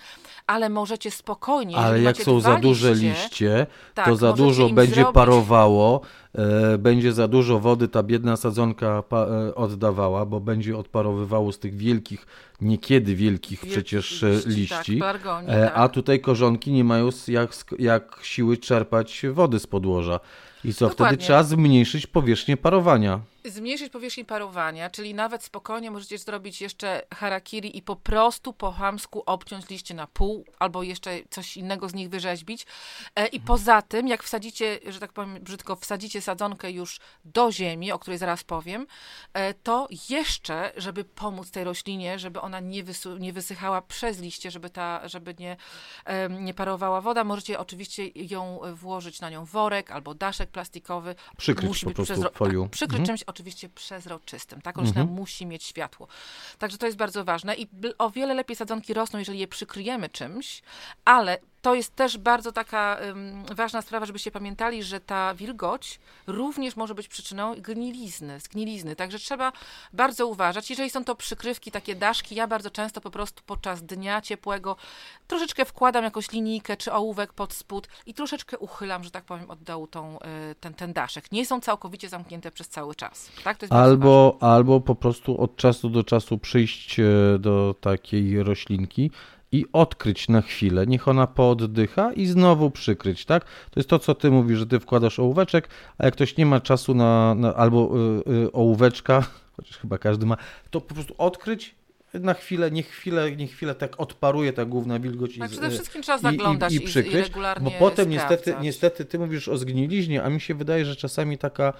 Ale możecie spokojnie. Ale jak są za duże liście, liście tak, to za dużo będzie zrobić... parowało, e, będzie za dużo wody ta biedna sadzonka pa, e, oddawała, bo będzie odparowywało z tych wielkich, niekiedy wielkich Wielki przecież liści. E, liści. Tak, e, a tak. tutaj korzonki nie mają jak, jak siły siły czerpać wody z podłoża. I co, Dokładnie. wtedy trzeba zmniejszyć powierzchnię parowania zmniejszyć powierzchnię parowania, czyli nawet spokojnie możecie zrobić jeszcze harakiri i po prostu po hamsku obciąć liście na pół, albo jeszcze coś innego z nich wyrzeźbić. E, I poza tym, jak wsadzicie, że tak powiem brzydko, wsadzicie sadzonkę już do ziemi, o której zaraz powiem, e, to jeszcze, żeby pomóc tej roślinie, żeby ona nie, wysu- nie wysychała przez liście, żeby, ta, żeby nie, nie parowała woda, możecie oczywiście ją włożyć na nią worek albo daszek plastikowy. Przykryć Musi po prostu przezro- folią. Tak, przykryć mhm. czymś oczywiście przezroczystym. Ta roślina mhm. musi mieć światło. Także to jest bardzo ważne i o wiele lepiej sadzonki rosną, jeżeli je przykryjemy czymś, ale to jest też bardzo taka um, ważna sprawa, żebyście pamiętali, że ta wilgoć również może być przyczyną gnilizny, zgnilizny. Także trzeba bardzo uważać. Jeżeli są to przykrywki, takie daszki, ja bardzo często po prostu podczas dnia ciepłego troszeczkę wkładam jakąś linijkę czy ołówek pod spód i troszeczkę uchylam, że tak powiem, od dołu tą, y, ten, ten daszek. Nie są całkowicie zamknięte przez cały czas. Tak? albo, albo po prostu od czasu do czasu przyjść e, do takiej roślinki, i odkryć na chwilę, niech ona pooddycha i znowu przykryć, tak? To jest to, co ty mówisz, że ty wkładasz ołóweczek, a jak ktoś nie ma czasu na, na albo y, y, ołóweczka, (laughs) chociaż chyba każdy ma, to po prostu odkryć na chwilę, niech chwilę, niech chwilę tak odparuje ta główna wilgoć. Tak, i, przede wszystkim trzeba zaglądać i, i, i przykryć, i bo potem niestety, niestety ty mówisz o zgniliźnie, a mi się wydaje, że czasami taka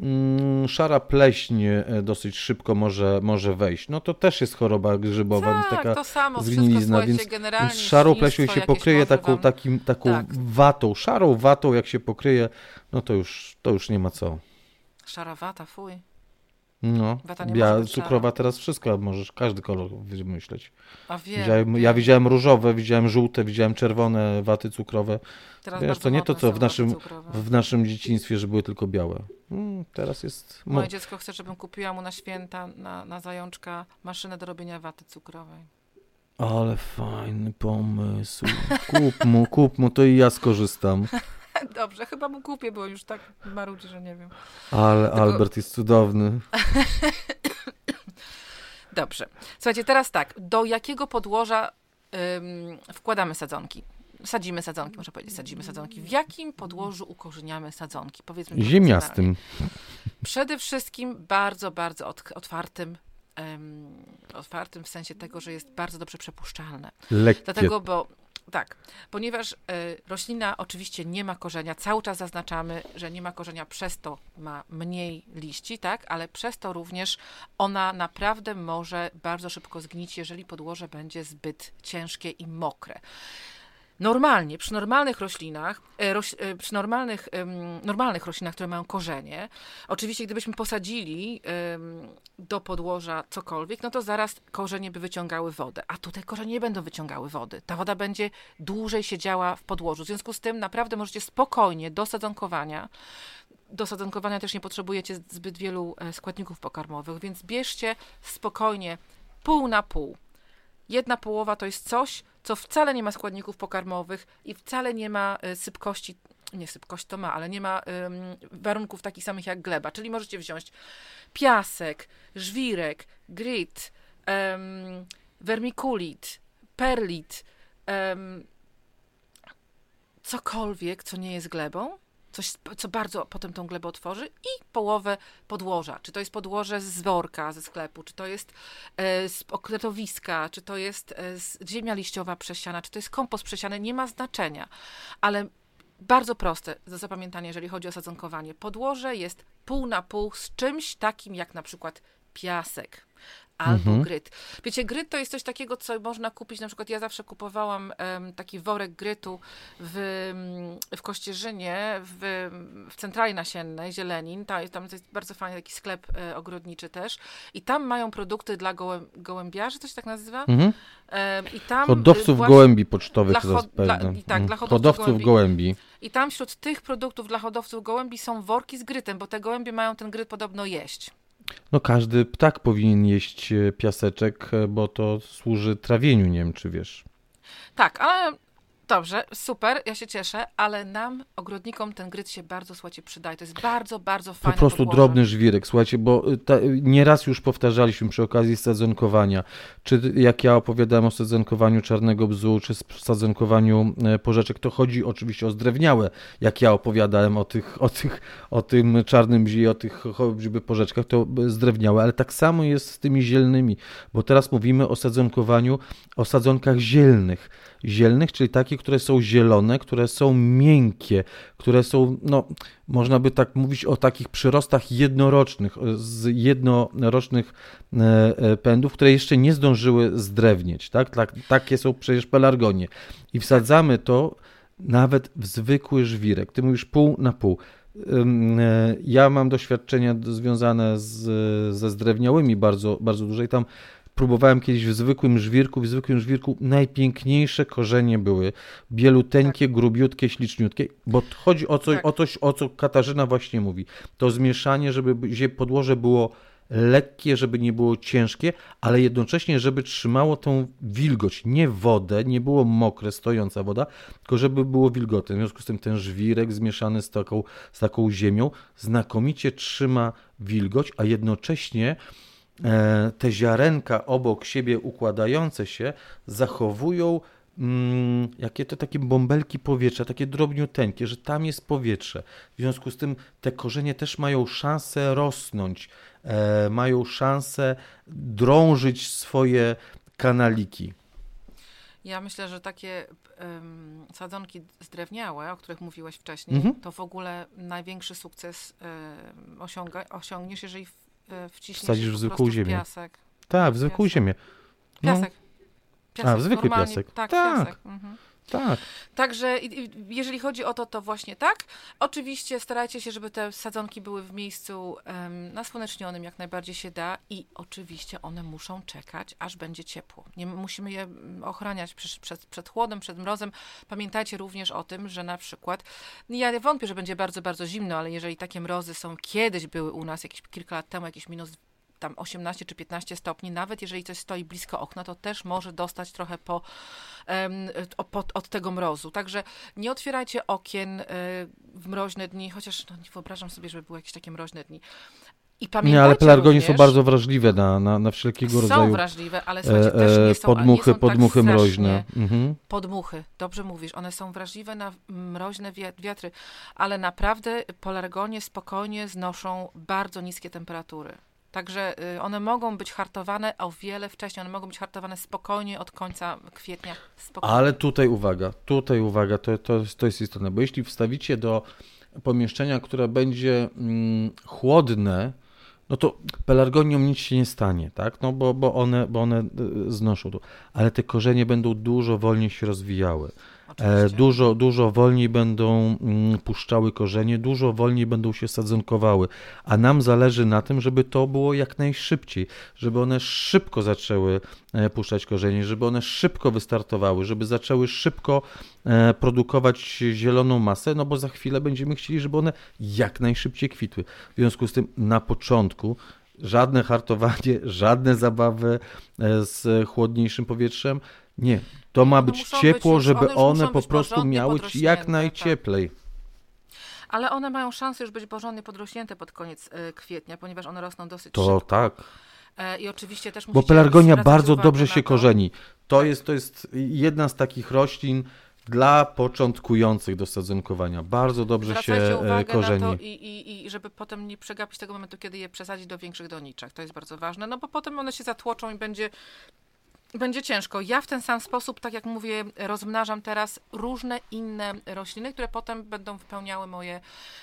Mm, szara pleśń e, dosyć szybko może, może wejść. No to też jest choroba grzybowa, tak, więc taka to samo, zgnilizna, więc, więc szarą pleśnią się pokryje taką, wam... takim, taką tak. watą, szarą watą jak się pokryje, no to już, to już nie ma co. Szara wata, fuj. No, ja cukrowa teraz wszystko, możesz każdy kolor wymyśleć. A wiem, widziałem. Ja widziałem różowe, widziałem żółte, widziałem czerwone waty cukrowe. Teraz Wiesz, to nie to, co w naszym, w naszym dzieciństwie, że były tylko białe. Hmm, teraz jest... Moje dziecko chce, żebym kupiła mu na święta, na, na zajączka, maszynę do robienia waty cukrowej. Ale fajny pomysł. Kup mu, kup mu, to i ja skorzystam. (laughs) (laughs) Dobrze, chyba mu kupię, bo już tak marudzi, że nie wiem. Ale Tylko... Albert jest cudowny. (laughs) Dobrze. Słuchajcie, teraz tak. Do jakiego podłoża ym, wkładamy sadzonki? Sadzimy sadzonki, można powiedzieć, sadzimy sadzonki. W jakim podłożu ukorzeniamy sadzonki? Powiedzmy Ziemiastym. Przede wszystkim bardzo, bardzo otwartym, um, otwartym w sensie tego, że jest bardzo dobrze przepuszczalne. Lekkie. Dlatego, bo tak, ponieważ y, roślina oczywiście nie ma korzenia, cały czas zaznaczamy, że nie ma korzenia, przez to ma mniej liści, tak, ale przez to również ona naprawdę może bardzo szybko zgnić, jeżeli podłoże będzie zbyt ciężkie i mokre. Normalnie, przy normalnych roślinach, e, roś, e, przy normalnych, normalnych roślinach, które mają korzenie, oczywiście gdybyśmy posadzili do podłoża cokolwiek, no to zaraz korzenie by wyciągały wodę. A tutaj korzenie nie będą wyciągały wody. Ta woda będzie dłużej siedziała w podłożu. W związku z tym naprawdę możecie spokojnie do sadzonkowania do sadzonkowania też nie potrzebujecie zbyt wielu e, składników pokarmowych, więc bierzcie spokojnie pół na pół. Jedna połowa to jest coś, co wcale nie ma składników pokarmowych i wcale nie ma y, sypkości, nie sypkość to ma, ale nie ma warunków takich samych jak gleba. Czyli możecie wziąć piasek, żwirek, grit, um, vermiculit, perlit, cokolwiek, co nie jest glebą coś, co bardzo potem tą glebę otworzy i połowę podłoża. Czy to jest podłoże z worka ze sklepu, czy to jest e, z okretowiska, czy to jest e, ziemia liściowa przesiana, czy to jest kompost przesiany, nie ma znaczenia. Ale bardzo proste do zapamiętania, jeżeli chodzi o sadzonkowanie. Podłoże jest pół na pół z czymś takim jak na przykład piasek albo mhm. gryt. Wiecie, gryt to jest coś takiego, co można kupić, na przykład ja zawsze kupowałam um, taki worek grytu w, w Kościerzynie, w, w centrali nasiennej, Zielenin, tam, tam jest bardzo fajny taki sklep e, ogrodniczy też i tam mają produkty dla gołę, gołębiarzy, to się tak nazywa? Mhm. I tam hodowców właśnie, gołębi pocztowych, dla, dla, i tak, dla hodowców, hodowców gołębi. gołębi. I tam wśród tych produktów dla hodowców gołębi są worki z grytem, bo te gołębie mają ten gryt podobno jeść. No każdy ptak powinien jeść e, piaseczek, e, bo to służy trawieniu, nie wiem czy wiesz. Tak, ale Dobrze, super, ja się cieszę, ale nam, ogrodnikom, ten gryt się bardzo, słuchajcie, przydaje. To jest bardzo, bardzo fajne Po prostu podłoże. drobny żwirek, słuchajcie, bo y, ta, nieraz już powtarzaliśmy przy okazji sadzonkowania, czy jak ja opowiadałem o sadzonkowaniu czarnego bzu, czy sadzonkowaniu e, porzeczek, to chodzi oczywiście o zdrewniałe, jak ja opowiadałem o, tych, o, tych, o tym czarnym bzie i o tych choćby porzeczkach, to zdrewniałe, ale tak samo jest z tymi zielnymi, bo teraz mówimy o sadzonkowaniu, o sadzonkach zielnych zielnych, czyli które są zielone, które są miękkie, które są, no, można by tak mówić o takich przyrostach jednorocznych, z jednorocznych e, e, pędów, które jeszcze nie zdążyły zdrewnieć, tak? tak takie są przecież pelargonie. I wsadzamy to nawet w zwykły żwirek. Ty mówisz pół na pół. E, ja mam doświadczenia związane z, ze zdrewniałymi bardzo, bardzo duże tam próbowałem kiedyś w zwykłym żwirku, w zwykłym żwirku najpiękniejsze korzenie były, bieluteńkie, tak. grubiutkie, śliczniutkie, bo chodzi o coś, tak. o coś, o co Katarzyna właśnie mówi. To zmieszanie, żeby podłoże było lekkie, żeby nie było ciężkie, ale jednocześnie, żeby trzymało tą wilgoć, nie wodę, nie było mokre, stojąca woda, tylko żeby było wilgotne. W związku z tym ten żwirek zmieszany z taką, z taką ziemią znakomicie trzyma wilgoć, a jednocześnie te ziarenka obok siebie układające się zachowują mm, jakie to takie bąbelki powietrza, takie drobniuteńkie, że tam jest powietrze. W związku z tym te korzenie też mają szansę rosnąć, e, mają szansę drążyć swoje kanaliki. Ja myślę, że takie um, sadzonki zdrewniałe, o których mówiłeś wcześniej, mhm. to w ogóle największy sukces um, osiąga, osiągniesz, jeżeli E, wciśniesz Wsadzisz w zwykłą ziemię. Piasek. Tak, w zwykłą piasek. ziemię. No. Piasek. piasek. A, w zwykły piasek. Tak, tak. piasek. Mhm. Tak. Także jeżeli chodzi o to, to właśnie tak. Oczywiście starajcie się, żeby te sadzonki były w miejscu um, nasłonecznionym, jak najbardziej się da i oczywiście one muszą czekać, aż będzie ciepło. Nie musimy je mm, ochraniać przed, przed, przed chłodem, przed mrozem. Pamiętajcie również o tym, że na przykład, ja wątpię, że będzie bardzo, bardzo zimno, ale jeżeli takie mrozy są, kiedyś były u nas jakieś kilka lat temu, jakieś minus tam 18 czy 15 stopni, nawet jeżeli coś stoi blisko okna, to też może dostać trochę po, od tego mrozu. Także nie otwierajcie okien y, w mroźne dni, chociaż no, nie wyobrażam sobie, żeby były jakieś takie mroźne dni. I nie, ale pelargonie są bardzo wrażliwe na, na, na wszelkiego są rodzaju. Są wrażliwe, ale słuchajcie, też nie są, podmuchy, nie są podmuchy tak mroźne. Mhm. Podmuchy, dobrze mówisz, one są wrażliwe na mroźne wiatry, ale naprawdę pelargonie spokojnie znoszą bardzo niskie temperatury. Także y, one mogą być hartowane o wiele wcześniej, one mogą być hartowane spokojnie od końca kwietnia. Spokojnie. Ale tutaj uwaga, tutaj uwaga, to, to, to jest istotne, bo jeśli wstawicie do pomieszczenia, które będzie mm, chłodne, no to pelargoniom nic się nie stanie, tak? No bo, bo, one, bo one y, znoszą to. Ale te korzenie będą dużo wolniej się rozwijały. E, dużo, dużo wolniej będą mm, puszczały korzenie, dużo wolniej będą się sadzonkowały, a nam zależy na tym, żeby to było jak najszybciej, żeby one szybko zaczęły e, puszczać korzenie, żeby one szybko wystartowały, żeby zaczęły szybko e, produkować zieloną masę, no bo za chwilę będziemy chcieli, żeby one jak najszybciej kwitły. W związku z tym na początku żadne hartowanie, (laughs) żadne zabawy z chłodniejszym powietrzem, nie, to ma być ciepło, być żeby one, one po prostu miały jak tak. najcieplej. Tak. Ale one mają szansę już być porządnie podrośnięte pod koniec e, kwietnia, ponieważ one rosną dosyć to szybko. To tak. E, I oczywiście też Bo pelargonia bardzo dobrze się to. korzeni. To, tak. jest, to jest jedna z takich roślin dla początkujących do sadzonkowania. Bardzo dobrze Zwracajcie się e, uwagę korzeni. Na to i, i, I żeby potem nie przegapić tego momentu, kiedy je przesadzić do większych doniczek. To jest bardzo ważne, no bo potem one się zatłoczą i będzie będzie ciężko. Ja w ten sam sposób, tak jak mówię, rozmnażam teraz różne inne rośliny, które potem będą wypełniały moje,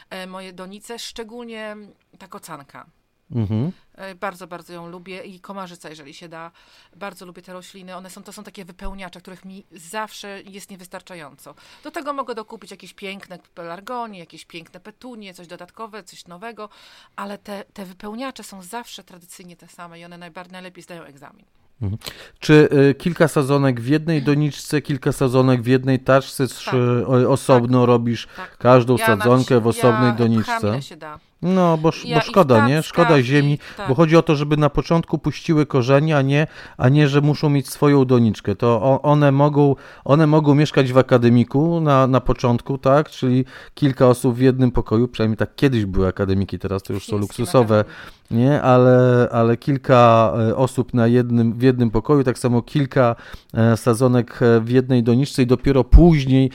e, moje donice, szczególnie ta kocanka. Mhm. E, bardzo, bardzo ją lubię i komarzyca, jeżeli się da. Bardzo lubię te rośliny. One są, to są takie wypełniacze, których mi zawsze jest niewystarczająco. Do tego mogę dokupić jakieś piękne pelargonie, jakieś piękne petunie, coś dodatkowe, coś nowego, ale te, te wypełniacze są zawsze tradycyjnie te same i one najbardziej, najlepiej zdają egzamin. Mhm. Czy y, kilka sadzonek w jednej doniczce, kilka sadzonek w jednej taczce, tak. czy osobno tak. robisz tak. każdą ja sadzonkę w osobnej ja doniczce? się da. No, bo, ja bo szkoda, nie? Szkoda ziemi, tak. bo chodzi o to, żeby na początku puściły korzenie, a nie, a nie że muszą mieć swoją doniczkę. To one mogą, one mogą mieszkać w akademiku na, na początku, tak? Czyli kilka osób w jednym pokoju, przynajmniej tak kiedyś były akademiki, teraz to już są luksusowe, nie? Ale, ale kilka e, osób na jednym, w jednym pokoju, tak samo kilka e, sadzonek e, w jednej doniczce i dopiero później,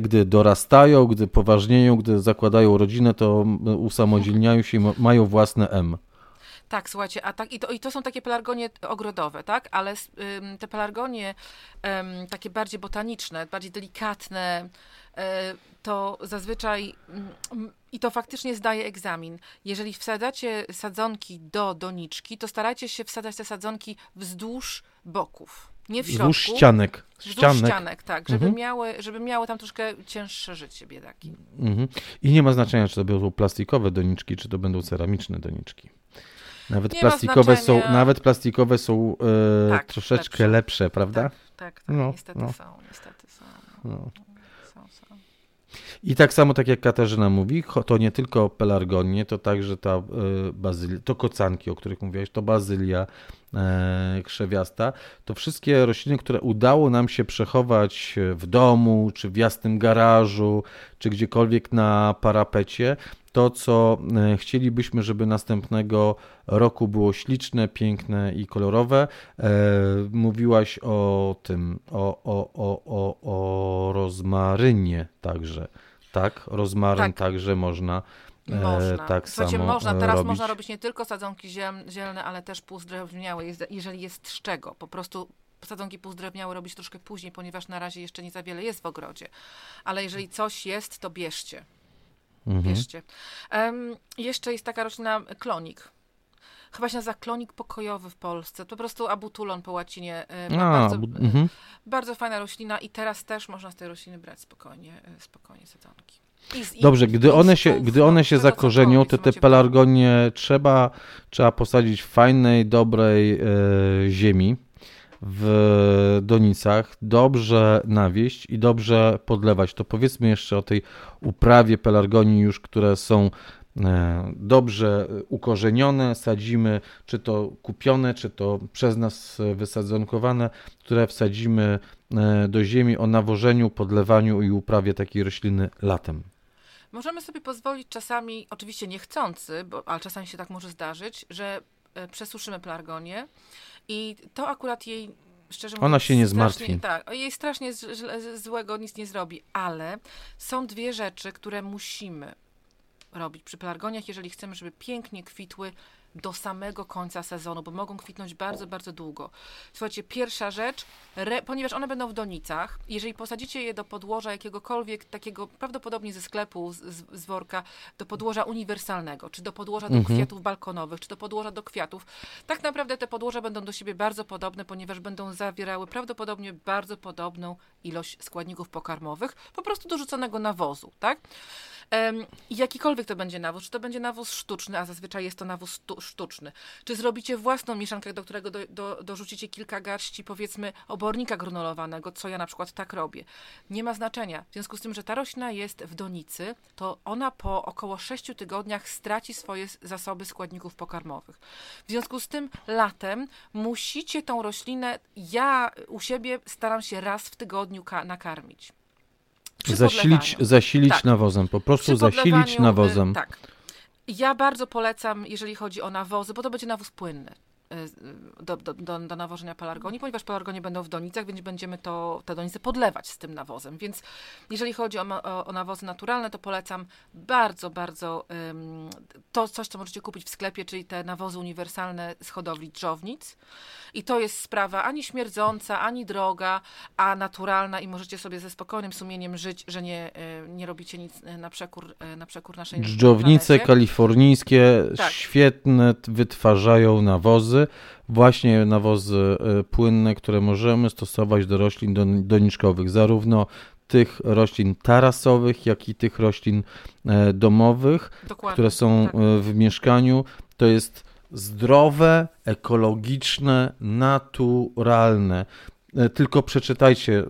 gdy dorastają, gdy poważnieją, gdy zakładają rodzinę, to usamodzielniają usamodzielniają się i mają własne M. Tak, słuchajcie, a tak, i, to, i to są takie pelargonie ogrodowe, tak? Ale te pelargonie takie bardziej botaniczne, bardziej delikatne, y, to zazwyczaj y, i to faktycznie zdaje egzamin. Jeżeli wsadzacie sadzonki do doniczki, to starajcie się wsadzać te sadzonki wzdłuż boków. Nie w środku. Wzdłuż ścianek. Ścianek. Wzdłuż ścianek, tak, żeby, mhm. miały, żeby miały tam troszkę cięższe życie biedaki. Mhm. I nie ma znaczenia, czy to będą plastikowe doniczki, czy to będą ceramiczne doniczki. Nawet nie plastikowe są, nawet plastikowe są e, tak, troszeczkę lepsze. lepsze, prawda? Tak, tak, tak. No, niestety no. są, niestety są. No. I tak samo, tak jak Katarzyna mówi, to nie tylko pelargonie, to także ta e, bazylia, to kocanki, o których mówiłeś, to bazylia krzewiasta, to wszystkie rośliny, które udało nam się przechować w domu, czy w jasnym garażu, czy gdziekolwiek na parapecie, to, co e, chcielibyśmy, żeby następnego roku było śliczne, piękne i kolorowe. E, mówiłaś o tym, o, o, o, o, o rozmarynie także. Tak, rozmaryn tak. także można. E, można. tak Słuchajcie, samo można. Teraz robić. można robić nie tylko sadzonki zielne, ale też półzdrewniałe, jeżeli jest z czego. Po prostu sadzonki półzdrewniałe robić troszkę później, ponieważ na razie jeszcze nie za wiele jest w ogrodzie. Ale jeżeli coś jest, to bierzcie. Mhm. Bierzcie. Um, jeszcze jest taka roślina klonik chyba się nazywa klonik pokojowy w Polsce. Po prostu abutulon po łacinie. E, A, bardzo, mhm. bardzo fajna roślina i teraz też można z tej rośliny brać spokojnie, e, spokojnie sadzonki. Dobrze, gdy one się, gdy one się zakorzenią, to te pelargonie trzeba, trzeba posadzić w fajnej, dobrej e, ziemi w donicach, dobrze nawieść i dobrze podlewać. To powiedzmy jeszcze o tej uprawie pelargonii już, które są dobrze ukorzenione, sadzimy, czy to kupione, czy to przez nas wysadzonkowane, które wsadzimy e, do ziemi o nawożeniu, podlewaniu i uprawie takiej rośliny latem. Możemy sobie pozwolić czasami, oczywiście niechcący, bo, ale czasami się tak może zdarzyć, że e, przesuszymy pelargonię i to akurat jej szczerze mówiąc, Ona się nie zmartwi. Tak, jej strasznie z, z, złego nic nie zrobi, ale są dwie rzeczy, które musimy robić przy pelargoniach, jeżeli chcemy, żeby pięknie kwitły do samego końca sezonu, bo mogą kwitnąć bardzo, bardzo długo. Słuchajcie, pierwsza rzecz, re, ponieważ one będą w donicach, jeżeli posadzicie je do podłoża jakiegokolwiek takiego, prawdopodobnie ze sklepu, z, z worka, do podłoża uniwersalnego, czy do podłoża do mhm. kwiatów balkonowych, czy do podłoża do kwiatów, tak naprawdę te podłoża będą do siebie bardzo podobne, ponieważ będą zawierały prawdopodobnie bardzo podobną ilość składników pokarmowych, po prostu dorzuconego nawozu, tak? Jakikolwiek to będzie nawóz, czy to będzie nawóz sztuczny, a zazwyczaj jest to nawóz sztuczny, czy zrobicie własną mieszankę, do którego do, do, dorzucicie kilka garści, powiedzmy, obornika granulowanego, co ja na przykład tak robię. Nie ma znaczenia. W związku z tym, że ta roślina jest w donicy, to ona po około 6 tygodniach straci swoje zasoby składników pokarmowych. W związku z tym latem musicie tą roślinę, ja u siebie staram się raz w tygodniu nakarmić. Zasilić, zasilić tak. nawozem, po prostu zasilić nawozem. Tak. Ja bardzo polecam, jeżeli chodzi o nawozy, bo to będzie nawóz płynny. Y, do, do, do, do nawożenia pelargonii, ponieważ pelargonie będą w donicach, więc będziemy to, te donice podlewać z tym nawozem. Więc jeżeli chodzi o, o, o nawozy naturalne, to polecam bardzo, bardzo to coś, co możecie kupić w sklepie, czyli te nawozy uniwersalne z hodowli drzownic. I to jest sprawa ani śmierdząca, ani droga, a naturalna i możecie sobie ze spokojnym sumieniem żyć, że nie, e, nie robicie nic na przekór, e, na przekór naszej Dżdżownice kalifornijskie tak. świetne wytwarzają nawozy nawozy, właśnie nawozy e, płynne, które możemy stosować do roślin doniczkowych, zarówno tych roślin tarasowych, jak i tych roślin e, domowych, Dokładnie, które są tak. E, w mieszkaniu. To jest zdrowe, ekologiczne, naturalne. Tylko przeczytajcie,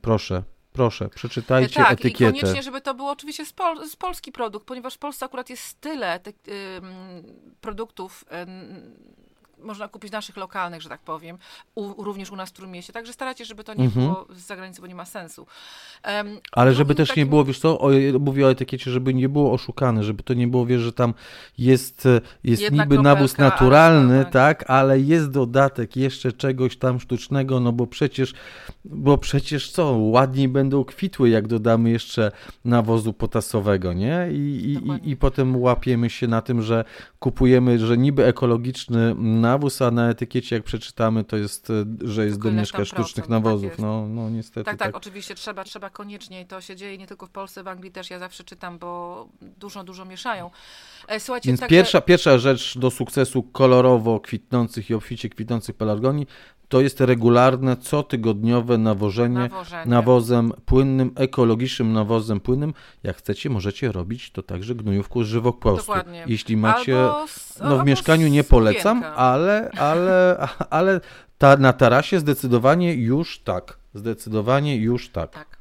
proszę, Proszę, przeczytajcie tak, etykietę. Tak, i koniecznie, żeby to było oczywiście z, pol, z polski produkt, ponieważ w Polsce akurat jest tyle tych, y, produktów y, można kupić naszych lokalnych, że tak powiem, u, również u nas w Trójmieście. Także staracie, żeby to nie mhm. było z zagranicy, bo nie ma sensu. Um, Ale żeby też takim... nie było, wiesz co, o, mówię o etykiecie, żeby nie było oszukane, żeby to nie było, wiesz, że tam jest, jest niby nawóz naturalny, ale, tak, tak, ale jest dodatek jeszcze czegoś tam sztucznego, no bo przecież, bo przecież co, ładniej będą kwitły, jak dodamy jeszcze nawozu potasowego, nie? I, i, i, i potem łapiemy się na tym, że kupujemy, że niby ekologiczny nawóz, a na etykiecie jak przeczytamy, to jest, e, że jest domieszka sztucznych tak nawozów. Tak no, no niestety. Tak, tak, tak, oczywiście trzeba, trzeba koniecznie i to się dzieje nie tylko w Polsce, w Anglii też ja zawsze czytam, bo dużo, dużo mieszają. E, słuchajcie, Więc także... pierwsza, pierwsza rzecz do sukcesu kolorowo kwitnących i obficie kwitnących pelargonii to jest regularne, cotygodniowe nawożenie Nawożenie. nawozem płynnym, ekologicznym nawozem płynnym. Jak chcecie, możecie robić to także gnojówką żywopłostu. Dokładnie. Jeśli macie, z, no w mieszkaniu nie polecam, ale, ale, (laughs) ale ta, na tarasie zdecydowanie już tak. Zdecydowanie już tak. Tak.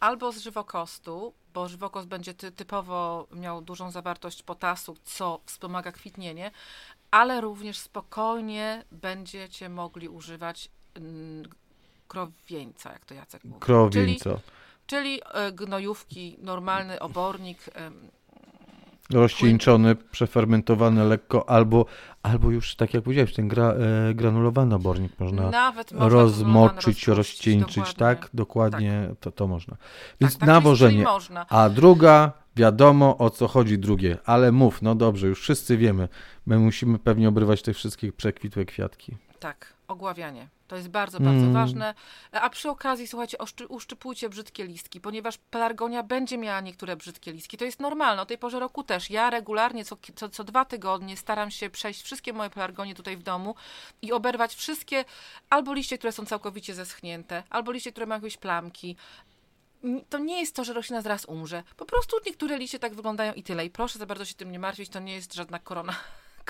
Albo z żywokostu, bo żywokost będzie ty, typowo miał dużą zawartość potasu, co wspomaga kwitnienie, ale również spokojnie będziecie mogli używać krowieńca, jak to Jacek mówi. Krowieńca. Czyli, czyli e, gnojówki, normalny obornik, rozcieńczony, przefermentowany lekko, albo, albo już, tak jak powiedziałeś, ten gra, e, granulowany obornik można, Nawet można rozmoczyć, rozcieńczyć, dokładnie. tak? Dokładnie, tak. To, to można. Więc tak, tak nawożenie. Można. A druga, wiadomo o co chodzi drugie, ale mów, no dobrze, już wszyscy wiemy, my musimy pewnie obrywać te wszystkie przekwitłe kwiatki. Tak, ogławianie. To jest bardzo, bardzo mm. ważne. A przy okazji, słuchajcie, uszczypujcie brzydkie listki, ponieważ pelargonia będzie miała niektóre brzydkie listki. To jest normalne. O tej porze roku też. Ja regularnie, co, co, co dwa tygodnie staram się przejść wszystkie moje pelargonie tutaj w domu i oberwać wszystkie albo liście, które są całkowicie zeschnięte, albo liście, które mają jakieś plamki, to nie jest to, że roślina zaraz umrze. Po prostu niektóre liście tak wyglądają i tyle. I proszę za bardzo się tym nie martwić, to nie jest żadna korona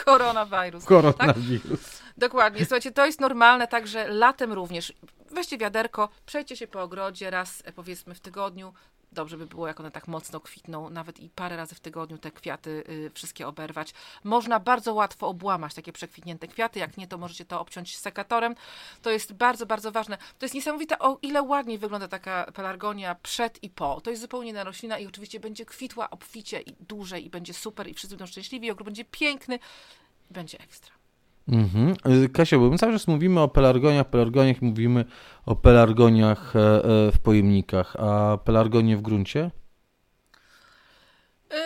Koronawirus. Koronawirus. Tak? Dokładnie. Słuchajcie, to jest normalne, także latem również. Weźcie wiaderko, przejdźcie się po ogrodzie raz, e, powiedzmy, w tygodniu, dobrze by było, jak one tak mocno kwitną, nawet i parę razy w tygodniu te kwiaty y, wszystkie oberwać. Można bardzo łatwo obłamać takie przekwitnięte kwiaty, jak nie, to możecie to obciąć sekatorem. To jest bardzo, bardzo ważne. To jest niesamowite, o ile ładniej wygląda taka pelargonia przed i po. To jest zupełnie inna roślina i oczywiście będzie kwitła obficie i dłużej i będzie super i wszyscy będą szczęśliwi, ogród będzie piękny, będzie ekstra. Mhm. Kasia, bo my cały czas mówimy o pelargoniach, pelargoniach, mówimy o pelargoniach e, e, w pojemnikach, a pelargonie w gruncie? Yy,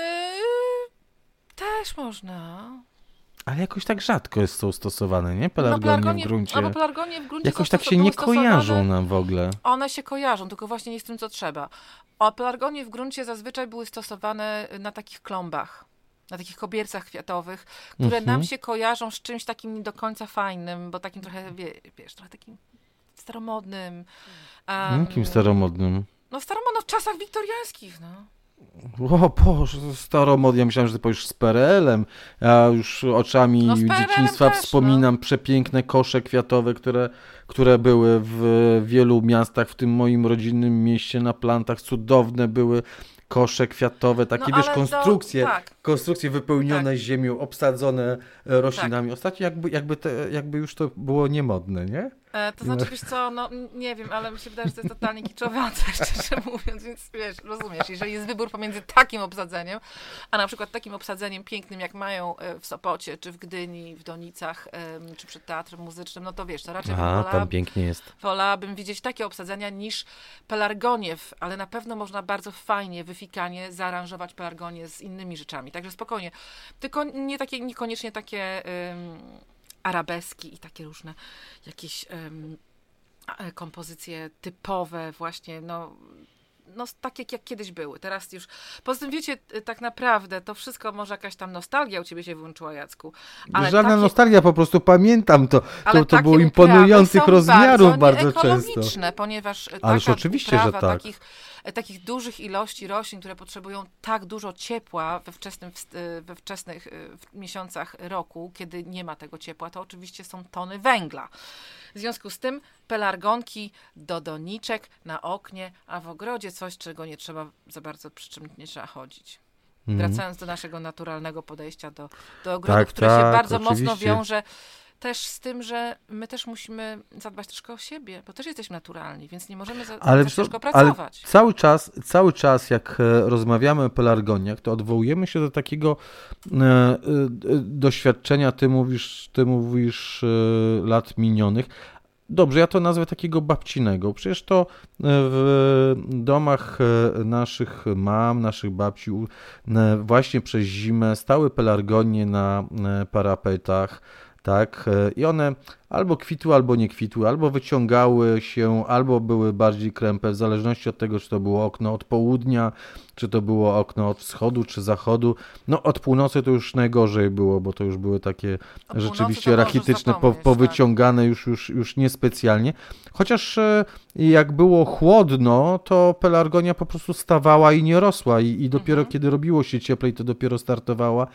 też można. Ale jakoś tak rzadko są stosowane, nie? Pelargonie, no, w gruncie. Albo pelargonie w gruncie Jakoś tak się nie kojarzą nam w ogóle. One się kojarzą, tylko właśnie nie z tym, co trzeba. A pelargonie w gruncie zazwyczaj były stosowane na takich klombach na takich kobiercach kwiatowych, które nam mhm. się kojarzą z czymś takim nie do końca fajnym, bo takim trochę, wie, wiesz, trochę takim staromodnym. Um, Jakim staromodnym? No staromodnym w czasach wiktoriańskich, no. O Boże, staromod, ja myślałem, że ty powiesz z PRL-em. Ja już oczami no dzieciństwa też, wspominam no. przepiękne kosze kwiatowe, które, które były w wielu miastach, w tym moim rodzinnym mieście na plantach. Cudowne były kosze kwiatowe, takie no, wiesz, konstrukcje, do, tak. konstrukcje wypełnione tak. ziemią, obsadzone e, roślinami. Tak. Ostatnio jakby, jakby, te, jakby już to było niemodne, nie? E, to znaczy, wiesz co, no nie wiem, ale mi się wydaje, że to jest totalnie kiczowe, (laughs) szczerze mówiąc, więc wiesz, rozumiesz, jeżeli jest wybór pomiędzy takim obsadzeniem, a na przykład takim obsadzeniem pięknym, jak mają e, w Sopocie, czy w Gdyni, w Donicach, czy przed Teatrem Muzycznym, no to wiesz, to raczej Aha, tam pięknie jest. wolałabym widzieć takie obsadzenia niż pelargoniew, ale na pewno można bardzo fajnie, wyfikanie zaaranżować pelargonie z innymi rzeczami, także spokojnie. Tylko nie takie, niekoniecznie takie... arabeski i takie różne jakieś um, kompozycje typowe właśnie, no no, tak jak, kiedyś były. Teraz już. Poza tym, wiecie, tak naprawdę to wszystko może jakaś tam nostalgia u ciebie się włączyła, Jacku. Ale Żadna takie... nostalgia, po prostu pamiętam to. To, to było imponujących rozmiarów bardzo, bardzo często. ponieważ Ależ oczywiście, że tak. takich takich dużych ilości roślin, które potrzebują tak dużo ciepła we, wczesnym, we wczesnych miesiącach roku, kiedy nie ma tego ciepła, to oczywiście są tony węgla. W związku z tym pelargonki do doniczek na oknie, a w ogrodzie coś, czego nie trzeba za bardzo, przy czym nie trzeba chodzić. Mhm. Wracając do naszego naturalnego podejścia do, do ogrodów, tak, które tak, się bardzo oczywiście. mocno wiąże też z tym, że my też musimy zadbać troszkę o siebie, bo też jesteśmy naturalni, więc nie możemy za, ale za ciężko pracować. Ale cały czas, cały czas, jak e, rozmawiamy o pelargoniach, to odwołujemy się do takiego e, e, doświadczenia, ty mówisz, ty mówisz e, lat minionych, Dobrze, ja to nazwę takiego babcinego. Przecież to e, w domach naszych mam, naszych babci właśnie przez zimę stały pelargonie na parapetach tak? E, I one albo kwitły, albo nie kwitły, albo wyciągały się, albo były bardziej krępe, w zależności od tego, czy to było okno od południa, czy to było okno od wschodu, czy zachodu. No od północy to już najgorzej było, bo to już były takie od rzeczywiście rachityczne, po, powyciągane tak. już, już, już niespecjalnie. Chociaż e, jak było chłodno, to pelargonia po prostu stawała i nie rosła i, i dopiero mhm. kiedy robiło się cieplej, to dopiero startowała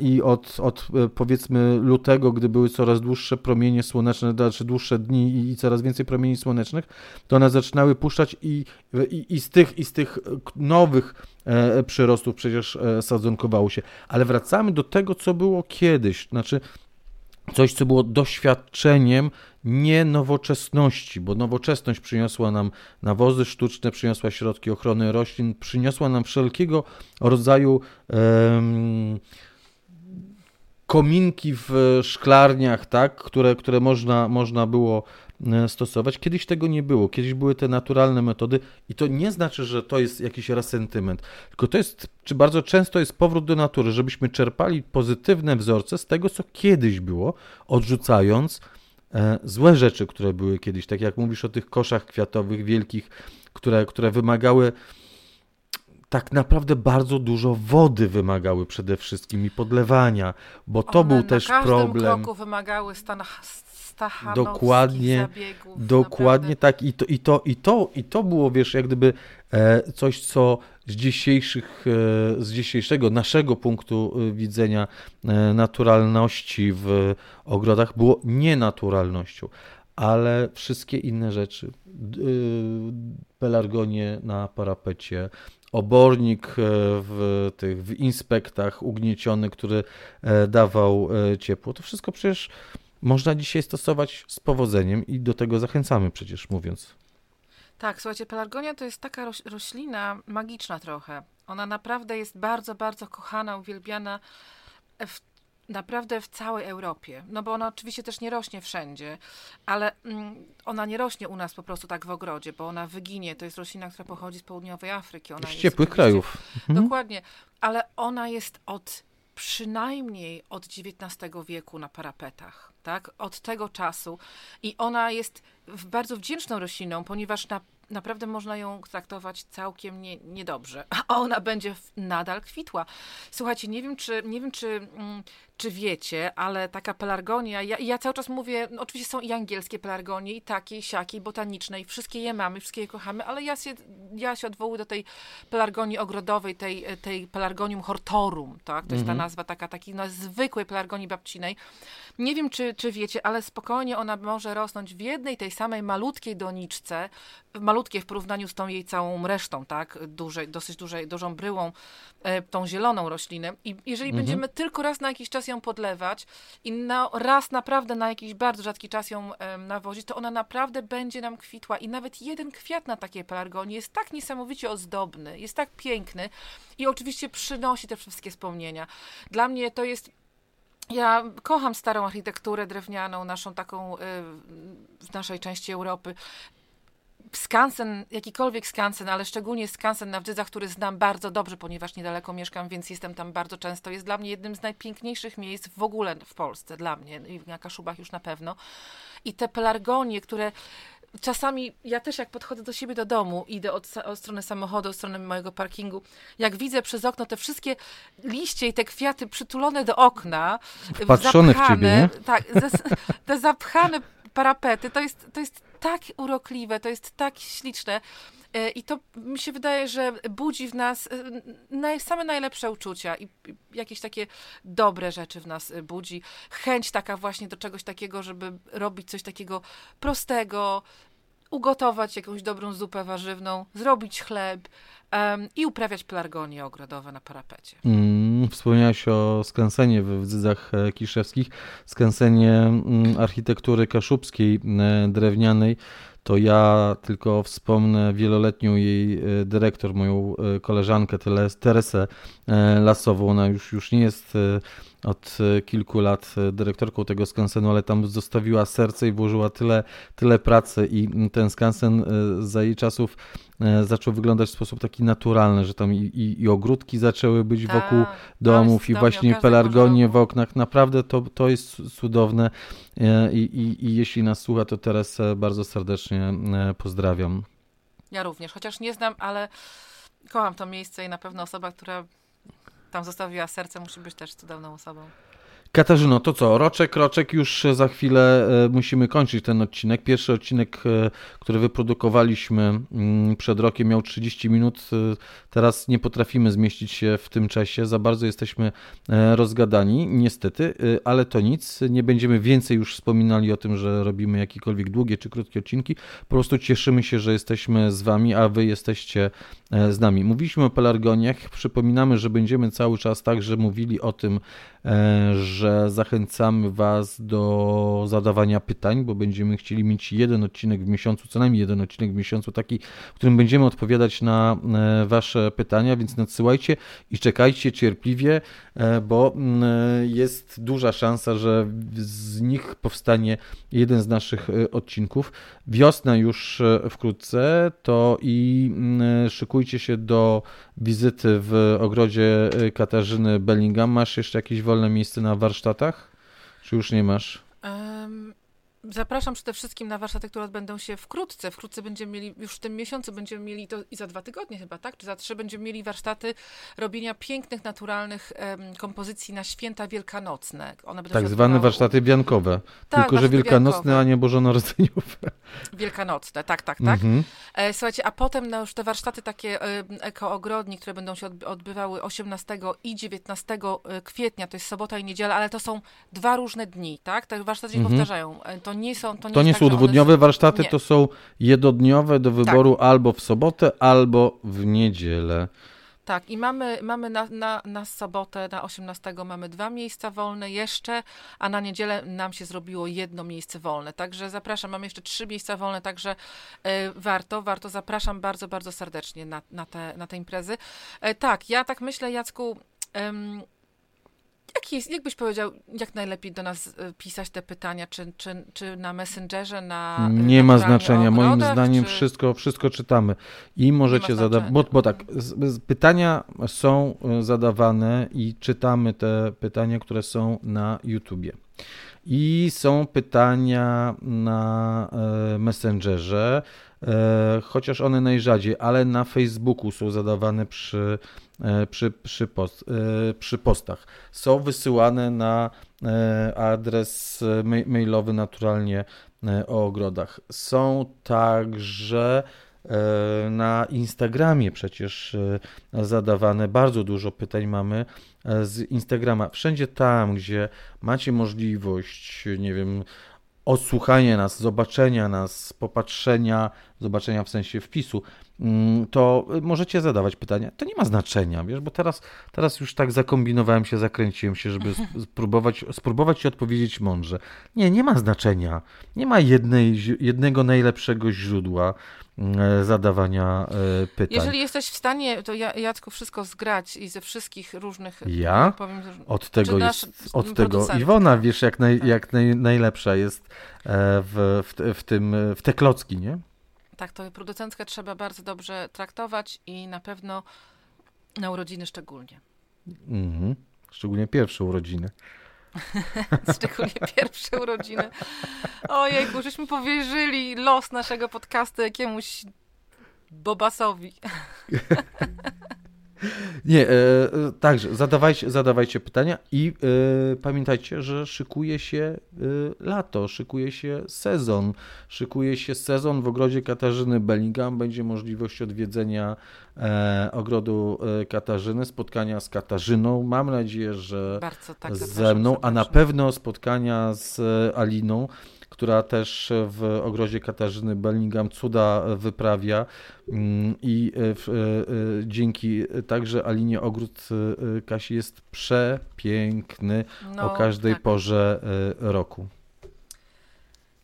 i od, od e, powiedzmy lutego, gdy były coraz dłuższe promienie słoneczne, znaczy dłuższe dni i, coraz więcej promieni słonecznych, to one zaczynały puszczać i, i, i, z, tych, i z tych nowych e, przyrostów przecież e, sadzonkowało się. Ale wracamy do tego, co było kiedyś, znaczy coś, co było doświadczeniem nie nowoczesności, bo nowoczesność przyniosła nam nawozy sztuczne, przyniosła środki ochrony roślin, przyniosła nam wszelkiego rodzaju um, kominki w szklarniach, tak, które, które można, można było e, stosować. Kiedyś tego nie było, kiedyś były te naturalne metody i to nie znaczy, że to jest jakiś resentyment, tylko to jest, czy bardzo często jest powrót do natury, żebyśmy czerpali pozytywne wzorce z tego, co kiedyś było, odrzucając złe rzeczy, które były kiedyś, tak jak mówisz o tych koszach kwiatowych wielkich, które, które wymagały tak naprawdę bardzo dużo wody wymagały przede wszystkim i podlewania, bo to One był też problem. Na każdym kroku wymagały stan, dokładnie, zabiegów. Dokładnie naprawdę. tak I to, i, to, i, to, i to było, wiesz, jak gdyby e, coś, co z, dzisiejszych, e, z dzisiejszego naszego punktu e, widzenia naturalności w ogrodach było nienaturalnością. ale wszystkie inne rzeczy, pelargonie na parapecie, obornik e, w tych w inspektach ugnieciony, który e, dawał e, ciepło. To wszystko przecież można dzisiaj stosować z powodzeniem i do tego zachęcamy przecież mówiąc. Tak, słuchajcie, pelargonia to jest taka roślina magiczna trochę. Ona naprawdę jest bardzo, bardzo kochana, uwielbiana w naprawdę w całej Europie. No bo ona oczywiście też nie rośnie wszędzie, ale mm, ona nie rośnie u nas po prostu tak w ogrodzie, bo ona wyginie. To jest roślina, która pochodzi z południowej Afryki. Ona z ciepłych krajów. Mhm. Dokładnie, ale ona jest od przynajmniej od XIX wieku na parapetach, tak? Od tego czasu. I ona jest bardzo wdzięczną rośliną, ponieważ na naprawdę można ją traktować całkiem nie, niedobrze, (laughs) a ona będzie nadal kwitła. Słuchajcie, nie wiem, czy, nie wiem, czy, mm, czy wiecie, ale taka pelargonia, ja, ja cały czas mówię, no oczywiście są i angielskie pelargonie, i takie, i siakie, i botaniczne, i wszystkie je mamy, wszystkie je kochamy, ale ja się, ja się odwołuję do tej pelargonii ogrodowej, tej, tej pelargonium hortorum, tak? To jest ta mhm. nazwa taka, takiej no, zwykłej pelargonii babcinej. Nie wiem, czy, czy wiecie, ale spokojnie ona może rosnąć w jednej tej samej malutkiej doniczce, malutkie w porównaniu z tą jej całą resztą, tak? Dużej, dosyć dużej, dużą bryłą, e, tą zieloną roślinę. I jeżeli mhm. będziemy tylko raz na jakiś czas ją podlewać i na, raz naprawdę na jakiś bardzo rzadki czas ją nawozić, to ona naprawdę będzie nam kwitła. I nawet jeden kwiat na takiej pelargonii jest tak niesamowicie ozdobny, jest tak piękny i oczywiście przynosi te wszystkie wspomnienia. Dla mnie to jest ja kocham starą architekturę drewnianą, naszą taką y, w naszej części Europy. Skansen, jakikolwiek skansen, ale szczególnie skansen na Wdzydzach, który znam bardzo dobrze, ponieważ niedaleko mieszkam, więc jestem tam bardzo często, jest dla mnie jednym z najpiękniejszych miejsc w ogóle w Polsce, dla mnie i na Kaszubach już na pewno. I te pelargonie, które czasami ja też jak podchodzę do siebie do domu, idę od, od, strony samochodu, od strony mojego parkingu, jak widzę przez okno te wszystkie liście i te kwiaty przytulone do okna, Wpatrzone zapchane, w ciebie, nie? tak, te zapchane parapety, to jest, to jest tak urokliwe, to jest tak śliczne. E, I to mi się wydaje, że budzi w nas e, same najlepsze uczucia i jakieś takie dobre rzeczy w nas e, budzi. Chęć taka właśnie do czegoś takiego, żeby robić coś takiego prostego, ugotować jakąś dobrą zupę warzywną, zrobić chleb um, i uprawiać pelargonie ogrodowe na parapecie. Mm, wspomniałeś o skansenie w Dzydzach Kiszewskich, skansenie mm, architektury kaszubskiej drewnianej to ja tylko wspomnę wieloletnią jej e, dyrektor, moją e, koleżankę Teresę e, Lasową. Ona już, już nie jest od kilku lat dyrektorką tego skansenu, ale tam zostawiła serce i włożyła tyle, tyle pracy i ten skansen za jej czasów zaczął wyglądać w sposób taki naturalny, że tam i, i, i ogródki zaczęły być tak, wokół domów i właśnie pelargonie w oknach. Naprawdę to, to jest cudowne i, i, i jeśli nas słucha, to Teresę bardzo serdecznie pozdrawiam. Ja również, chociaż nie znam, ale kocham to miejsce i na pewno osoba, która tam zostawiła serce, musi być też cudowną osobą. Katarzyno, to co? Roczek, roczek, już za chwilę e, musimy kończyć ten odcinek. Pierwszy odcinek, e, który wyprodukowaliśmy mm, przed rokiem, miał 30 minut. E, teraz nie potrafimy zmieścić się w tym czasie. Za bardzo jesteśmy rozgadani, niestety, ale to nic. Nie będziemy więcej już wspominali o tym, że robimy jakiekolwiek długie czy krótkie odcinki. Po prostu cieszymy się, że jesteśmy z Wami, a Wy jesteście z nami. Mówiliśmy o pelargoniach. Przypominamy, że będziemy cały czas także mówili o tym, że że zachęcamy Was do zadawania pytań, bo będziemy chcieli mieć jeden odcinek w miesiącu, co najmniej jeden odcinek w miesiącu, taki, w którym będziemy odpowiadać na e, Wasze pytania, więc nadsyłajcie i czekajcie cierpliwie, e, bo jest duża szansa, że z nich powstanie jeden z naszych e, odcinków. Wiosna już wkrótce, to i szykujcie się do wizyty w ogrodzie Katarzyny Bellingham. Masz jeszcze jakieś wolne miejsce na warsztat? Warsztatach? Czy już nie masz? Um, Zapraszam przede wszystkim na warsztaty, które odbędą się wkrótce. Wkrótce będziemy mieli, już w tym miesiącu będziemy mieli to i za dwa tygodnie chyba, tak? Czy za trzy będziemy mieli warsztaty robienia pięknych, naturalnych kompozycji na święta wielkanocne. One tak zwane warsztaty wiankowe. Tak, Tylko, że wielkanocne, wiankowe. a nie bożonarodzeniowe. Wielkanocne, tak, tak, tak. Mhm. E, słuchajcie, a potem no, już te warsztaty takie e, ekoogrodni, które będą się odbywały 18 i 19 e, kwietnia, to jest sobota i niedziela, ale to są dwa różne dni, tak? Te warsztaty się mhm. powtarzają. E, to To nie są, to nie, To nie są tak, dwudniowe warsztaty, nie. to są jednodniowe do wyboru albo w sobotę, albo w niedzielę. Tak, i mamy, mamy na, na, na sobotę, na 18 mamy dwa miejsca wolne jeszcze, a na niedzielę nam się zrobiło jedno miejsce wolne. Także zapraszam, mam jeszcze trzy miejsca wolne, także e, warto, warto, zapraszam bardzo, bardzo serdecznie na, na, te, na te imprezy. E, tak, ja tak myślę, Jacku, em, jak jest, jak byś powiedział, jak najlepiej do nas e, pisać te pytania, czy, czy, czy na Messengerze, na Nie ma znaczenia. o Moim ogrodach, zdaniem czy... wszystko, wszystko czytamy. I możecie zadawać. Bo, bo tak, z, z, pytania są e, zadawane i czytamy te pytania, które są na YouTubie. I są pytania na e, Messengerze, e, chociaż one najrzadziej, ale na Facebooku są zadawane przy, e, przy, przy, post, e, przy postach. Są wysyłane na e, adres e, ma- mailowy naturalnie e, o ogrodach. Są także e, na Instagramie przecież e, zadawane bardzo dużo pytań mamy e, z Instagrama. Wszędzie tam, gdzie macie możliwość, nie wiem, odsłuchania nas, zobaczenia nas, popatrzenia, zobaczenia w sensie wpisu, to możecie zadawać pytania. To nie ma znaczenia, wiesz, bo teraz, teraz już tak zakombinowałem się, zakręciłem się, żeby sp- spróbować, spróbować ci odpowiedzieć mądrze. Nie, nie ma znaczenia. Nie ma jednej, jednego najlepszego źródła mm, zadawania e, pytań. Jeżeli jesteś w stanie, to ja, Jacku, wszystko zgrać i ze wszystkich różnych... Ja? no, Powiem, Od tego jest, od tego Iwona, wiesz, jak, naj, Tak. jak naj, najlepsza jest e, w, w, w tym, e, w te klocki, nie? Tak, to producentkę trzeba bardzo dobrze traktować i na pewno na urodziny szczególnie. Mhm. Szczególnie pierwsze urodziny. (laughs) Szczególnie pierwsze urodziny. Ojejku, żeśmy powierzyli los naszego podcastu jakiemuś Bobasowi. (laughs) Nie, e, e, także zadawajcie, zadawajcie pytania i e, pamiętajcie, że szykuje się e, lato, szykuje się sezon, szykuje się sezon. W ogrodzie Katarzyny Bellingham, będzie możliwość odwiedzenia e, ogrodu e, Katarzyny, spotkania z Katarzyną, mam nadzieję, że tak ze mną, a na pewno spotkania z Aliną, która też w ogrodzie Katarzyny Bellingham cuda wyprawia Mm, i e, e, e, dzięki także Alinie ogród Kasi jest przepiękny No, o każdej tak. porze roku.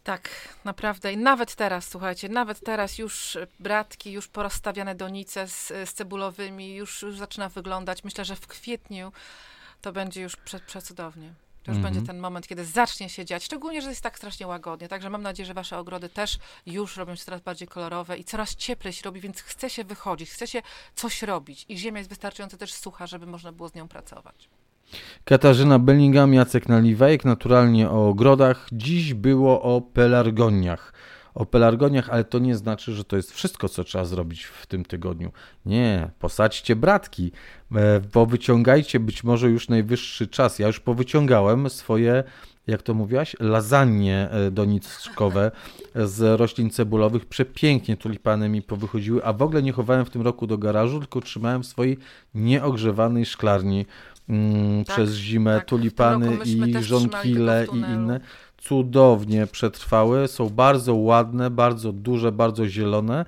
Tak, naprawdę. I nawet teraz, słuchajcie, nawet teraz już bratki, już porozstawiane donice z, z cebulowymi, już, już zaczyna wyglądać. Myślę, że w kwietniu to będzie już prze, przecudownie. To już Mhm. będzie ten moment, kiedy zacznie się dziać, szczególnie, że jest tak strasznie łagodnie. Także mam nadzieję, że wasze ogrody też już robią się coraz bardziej kolorowe i coraz cieplej się robi, więc chce się wychodzić, chce się coś robić. I ziemia jest wystarczająco też sucha, żeby można było z nią pracować. Katarzyna Bellingham, Jacek Naliwajek, naturalnie o ogrodach. Dziś było o pelargoniach. O pelargoniach, ale to nie znaczy, że to jest wszystko, co trzeba zrobić w tym tygodniu. Nie, posadźcie bratki, e, powyciągajcie być może już najwyższy czas. Ja już powyciągałem swoje, jak to mówiłaś, lasagne e, doniczkowe z roślin cebulowych. Przepięknie tulipany mi powychodziły, a w ogóle nie chowałem w tym roku do garażu, tylko trzymałem w swojej nieogrzewanej szklarni mm, Tak, przez zimę tak. Tulipany i żonkile i inne. Cudownie przetrwały, są bardzo ładne, bardzo duże, bardzo zielone.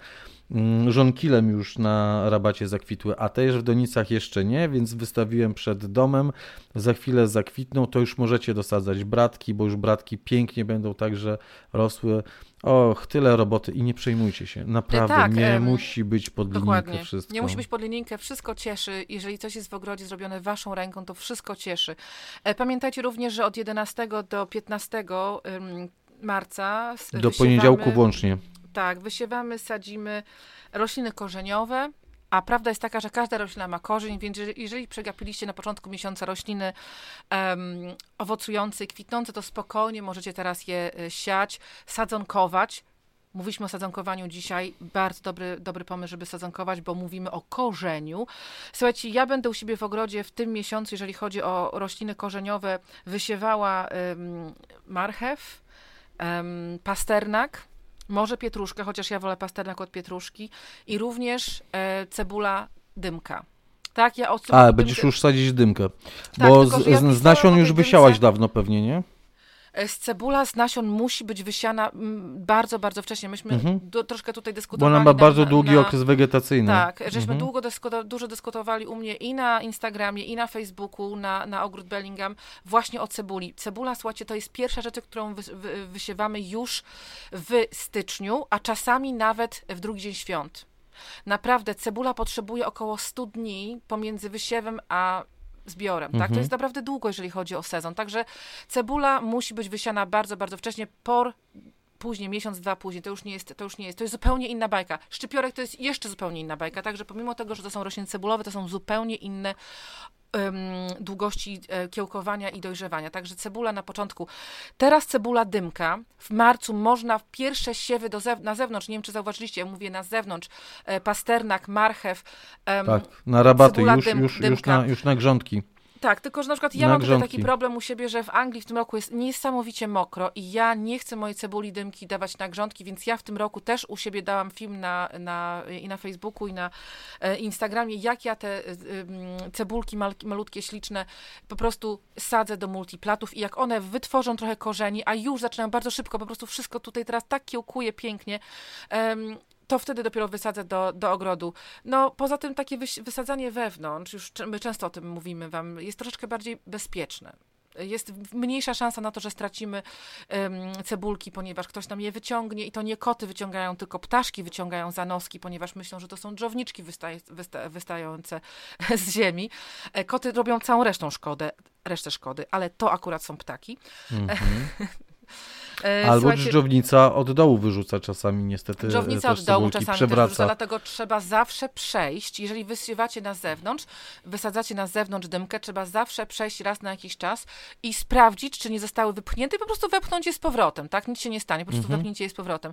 Mm, Żonkilem już na rabacie zakwitły, a też w Donicach jeszcze nie, więc wystawiłem przed domem. Za chwilę zakwitną, to już możecie dosadzać bratki, bo już bratki pięknie będą także rosły. Och, tyle roboty i nie przejmujcie się. Naprawdę, tak, nie em, musi być pod linijkę Dokładnie. wszystko. Nie musi być pod linijkę, wszystko cieszy. Jeżeli coś jest w ogrodzie zrobione waszą ręką, to wszystko cieszy. E, Pamiętajcie również, że od 11 do 15 ym, marca Do poniedziałku włącznie. Tak, wysiewamy, sadzimy rośliny korzeniowe. A prawda jest taka, że każda roślina ma korzeń, więc jeżeli- przegapiliście na początku miesiąca rośliny em, owocujące, kwitnące, to spokojnie możecie teraz je e, siać, sadzonkować. Mówiliśmy o sadzonkowaniu dzisiaj. Bardzo dobry, dobry pomysł, żeby sadzonkować, bo mówimy o korzeniu. Słuchajcie, ja będę u siebie w ogrodzie w tym miesiącu, jeżeli chodzi o rośliny korzeniowe, wysiewała em, marchew, em, pasternak, może pietruszkę, chociaż ja wolę pasternak od pietruszki i również e, cebula dymka. Tak, ja od A, będziesz już sadzić dymkę. Tak, bo z, ja z, z nasion już tej wysiałaś dymce. dawno pewnie, nie? E, z cebula z nasion musi być wysiana mm, bardzo, bardzo wcześnie. Myśmy Mhm. do, troszkę tutaj Bo dyskutowali. ona ma na- bardzo na- długi na, okres wegetacyjny. Tak, żeśmy Mhm. długo dyskuto, dużo dyskutowali u mnie i na Instagramie, i na Facebooku, na, na Ogród Bellingham właśnie o cebuli. Cebula, słuchajcie, to jest pierwsza rzecz, którą wy, wy, wysiewamy już w styczniu, a czasami nawet w drugi dzień świąt. Naprawdę, cebula potrzebuje około 100 dni pomiędzy wysiewem a zbiorem, tak? To Mhm. jest naprawdę długo, jeżeli chodzi o sezon. Także cebula musi być wysiana bardzo, bardzo wcześnie, por później, miesiąc, dwa później, to już nie jest, to już nie jest, to jest zupełnie inna bajka. Szczypiorek to jest jeszcze zupełnie inna bajka, także pomimo tego, że to są rośliny cebulowe, to są zupełnie inne długości e, kiełkowania i dojrzewania. Także cebula na początku. Teraz cebula dymka. W marcu można w pierwsze siewy do zew- na zewnątrz, nie wiem czy zauważyliście, ja mówię na zewnątrz, e, pasternak, marchew. Tak, na rabaty, już, dym- już, już, na, już na grządki. Tak, tylko że na przykład ja Na mam tutaj taki problem u siebie, że w Anglii w tym roku jest niesamowicie mokro i ja nie chcę mojej cebuli dymki dawać na grządki, więc ja w tym roku też u siebie dałam film na, na, i na Facebooku i na e, Instagramie, jak ja te e, cebulki mal, malutkie, śliczne po prostu sadzę do multiplatów i jak one wytworzą trochę korzeni, a już zaczynają bardzo szybko, po prostu wszystko tutaj teraz tak kiełkuje pięknie, to wtedy dopiero wysadzę do, do ogrodu. No, poza tym takie wysadzanie wewnątrz, już my często o tym mówimy wam, jest troszeczkę bardziej bezpieczne. Jest mniejsza szansa na to, że stracimy em, cebulki, ponieważ ktoś nam je wyciągnie i to nie koty wyciągają, tylko ptaszki wyciągają za noski, ponieważ myślą, że to są drzowniczki wystaje, wysta, wystające z ziemi. E, Koty robią całą resztą szkodę, resztę szkody, ale to akurat są ptaki. Mhm. E, (laughs) Albo słuchajcie, dżdżownica od dołu wyrzuca czasami niestety Dżownica też od dołu czasami przewraca. wyrzuca, dlatego trzeba zawsze przejść, jeżeli wysiewacie na zewnątrz, wysadzacie na zewnątrz dymkę, trzeba zawsze przejść raz na jakiś czas i sprawdzić, czy nie zostały wypchnięte i po prostu wepchnąć je z powrotem, tak? Nic się nie stanie, po prostu Mhm. wepchnijcie je z powrotem.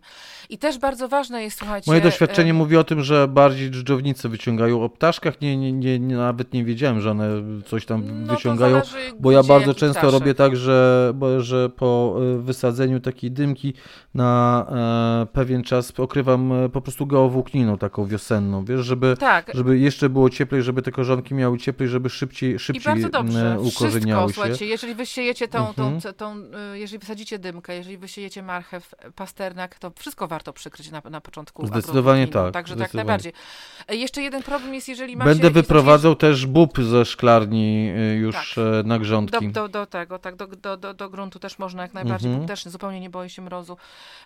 I też bardzo ważne jest, słuchajcie... Moje doświadczenie em, mówi o tym, że bardziej dżdżownice wyciągają o ptaszkach. Nie, nie, nie, nie, nawet nie wiedziałem, że one coś tam no wyciągają. Bo ja bardzo często ptaszek. robię tak, że, bo, że po y, wysadzeniu takiej dymki na e, pewien czas okrywam e, po prostu geowłókniną taką wiosenną, wiesz, żeby, Tak, żeby jeszcze było cieplej, żeby te korzonki miały cieplej, żeby szybciej, I szybciej bardzo dobrze. e, Wszystko, ukorzeniały się. słuchajcie, jeżeli wysiejecie tą, Mhm. tą, tą, y, jeżeli wysadzicie dymkę, jeżeli wysiejecie marchew, pasternak, to wszystko warto przykryć na, na początku. Zdecydowanie tak, Także tak zdecydowanie. najbardziej. E, Jeszcze jeden problem jest, jeżeli macie... Będę wyprowadzał też bób ze szklarni już Tak. na Do, grządki. do, do tego, tak, do, do, do, do gruntu też można jak najbardziej, Mhm. też zupełnie nie boję się mrozu,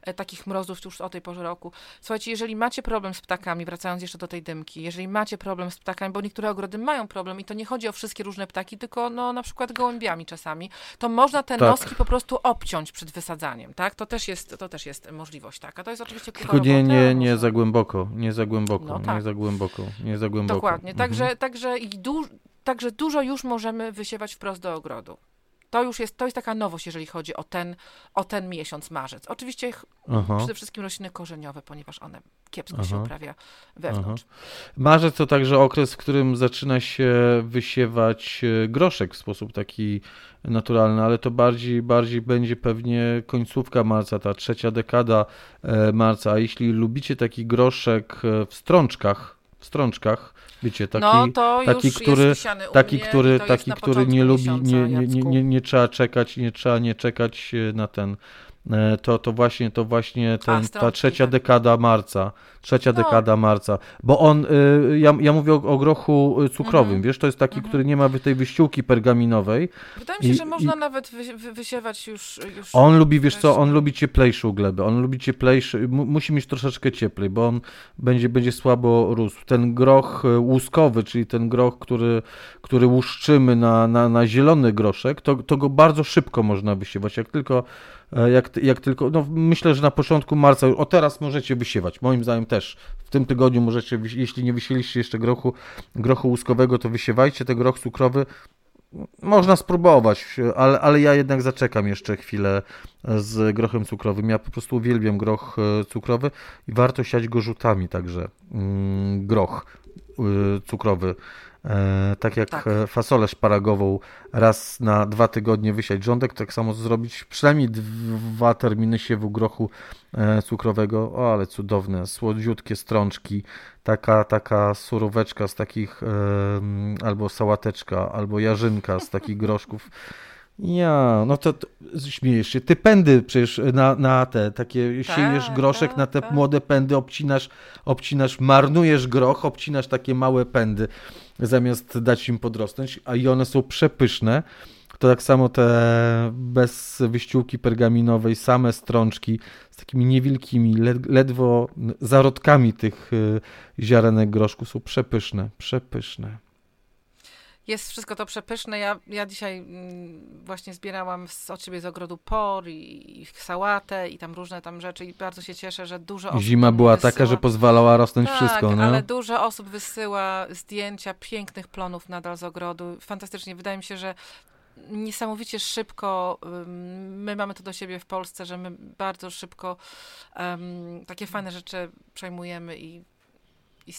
e, takich mrozów już o tej porze roku. Słuchajcie, jeżeli macie problem z ptakami, wracając jeszcze do tej dymki, jeżeli macie problem z ptakami, bo niektóre ogrody mają problem i to nie chodzi o wszystkie różne ptaki, tylko no na przykład gołębiami czasami, to można te Tak. noski po prostu obciąć przed wysadzaniem, tak? To też jest, to też jest możliwość taka. To jest oczywiście Tylko nie, roboty, nie, ale nie za głęboko, nie za głęboko, No nie tak. za głęboko, nie za głęboko. Dokładnie. Mhm. Także, także, i du- także dużo już możemy wysiewać wprost do ogrodu. To już jest, to jest taka nowość, jeżeli chodzi o ten, o ten miesiąc, marzec. Oczywiście Aha. przede wszystkim rośliny korzeniowe, ponieważ one kiepsko się Aha. uprawia wewnątrz. Marzec to także okres, w którym zaczyna się wysiewać e, groszek w sposób taki naturalny, ale to bardziej, bardziej będzie pewnie końcówka marca, ta trzecia dekada e, marca. A jeśli lubicie taki groszek e, w strączkach, w strączkach, wiecie, taki, no to taki, który- taki, mnie który, taki, który nie lubi, miesiąca, nie, nie, nie, nie, trzeba czekać, nie trzeba nie czekać e, na ten, to, to właśnie, to właśnie ten, ta strączki, trzecia tak. dekada marca, trzecia No. dekada marca, bo on, y, ja, ja mówię o, o grochu y, cukrowym, Mhm. wiesz, to jest taki, Mhm. który nie ma tej wyściółki pergaminowej, Wydaje mi się, i- że można i- nawet wy, wy, wysiewać już, już on lubi, wiesz co, on lubi cieplejszą glebę, on lubi cieplejszy, mu, musi mieć troszeczkę cieplej, bo on będzie, będzie słabo rósł. Ten groch y, łuskowy, czyli ten groch, który, który łuszczymy na, na, na zielony groszek, to, to go bardzo szybko można wysiewać, jak tylko, e, jak, jak tylko, no myślę, że na początku marca, o teraz możecie wysiewać, moim zdaniem też, w tym tygodniu możecie, jeśli nie wysieliście jeszcze grochu, grochu łuskowego, to wysiewajcie, ten groch cukrowy, można spróbować, ale, ale ja jednak zaczekam jeszcze chwilę z grochem cukrowym. Ja po prostu uwielbiam groch e, cukrowy i warto siać go rzutami także. Mm, groch cukrowy. E, tak jak Tak. e, fasolę szparagową raz na dwa tygodnie wysiać rządek, tak samo zrobić przynajmniej dwa terminy siewu grochu e, cukrowego. O, ale cudowne, słodziutkie strączki, taka, taka suróweczka z takich, albo sałateczka, albo jarzynka z takich groszków. (laughs) Ja, no to, to śmiejesz się. Ty pędy przecież na, na te takie Tak, siejesz groszek tak, na te tak. młode pędy, obcinasz, obcinasz, marnujesz groch, obcinasz takie małe pędy zamiast dać im podrosnąć, a i one są przepyszne. To tak samo te bez wyściółki pergaminowej, same strączki z takimi niewielkimi, led, ledwo zarodkami tych y, ziarenek groszku są przepyszne, przepyszne. Jest wszystko to przepyszne. Ja, ja dzisiaj mm, właśnie zbierałam z, od siebie z ogrodu por i, i sałatę i tam różne tam rzeczy i bardzo się cieszę, że dużo osób Zima była wysyła. taka, że pozwalała rosnąć tak, wszystko, no. ale dużo osób wysyła zdjęcia pięknych plonów nadal z ogrodu. Fantastycznie. Wydaje mi się, że niesamowicie szybko my mamy to do siebie w Polsce, że my bardzo szybko em, takie fajne rzeczy przejmujemy i, i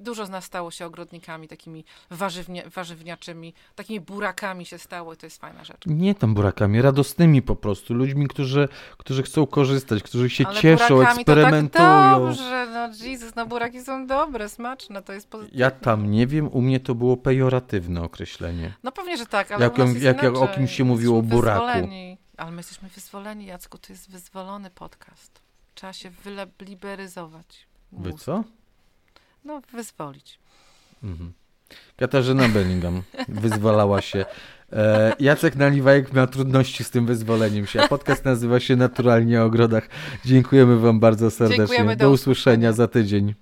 dużo z nas stało się ogrodnikami, takimi warzywnia, warzywniaczymi, takimi burakami się stało i to jest fajna rzecz. Nie tam burakami, radosnymi po prostu, ludźmi, którzy, którzy chcą korzystać, którzy się Ale cieszą, eksperymentują. To tak dobrze, no Jezus, no buraki są dobre, smaczne, to jest pozytywne. Ja tam nie wiem, u mnie to było pejoratywne określenie. No pewnie, że tak, ale Jak jak- jak o kimś się mówiło o buraku. wyzwoleni. Ale my jesteśmy wyzwoleni, Jacku, to jest wyzwolony podcast. Trzeba się wyliberyzować. Wy co? No, wyzwolić. Mhm. Katarzyna Bellingham wyzwalała się. E, Jacek Naliwajek miał trudności z tym wyzwoleniem się. a Podcast nazywa się Naturalnie o ogrodach. Dziękujemy Wam bardzo serdecznie. Dziękujemy, do do usłyszenia usłyszenia. za tydzień.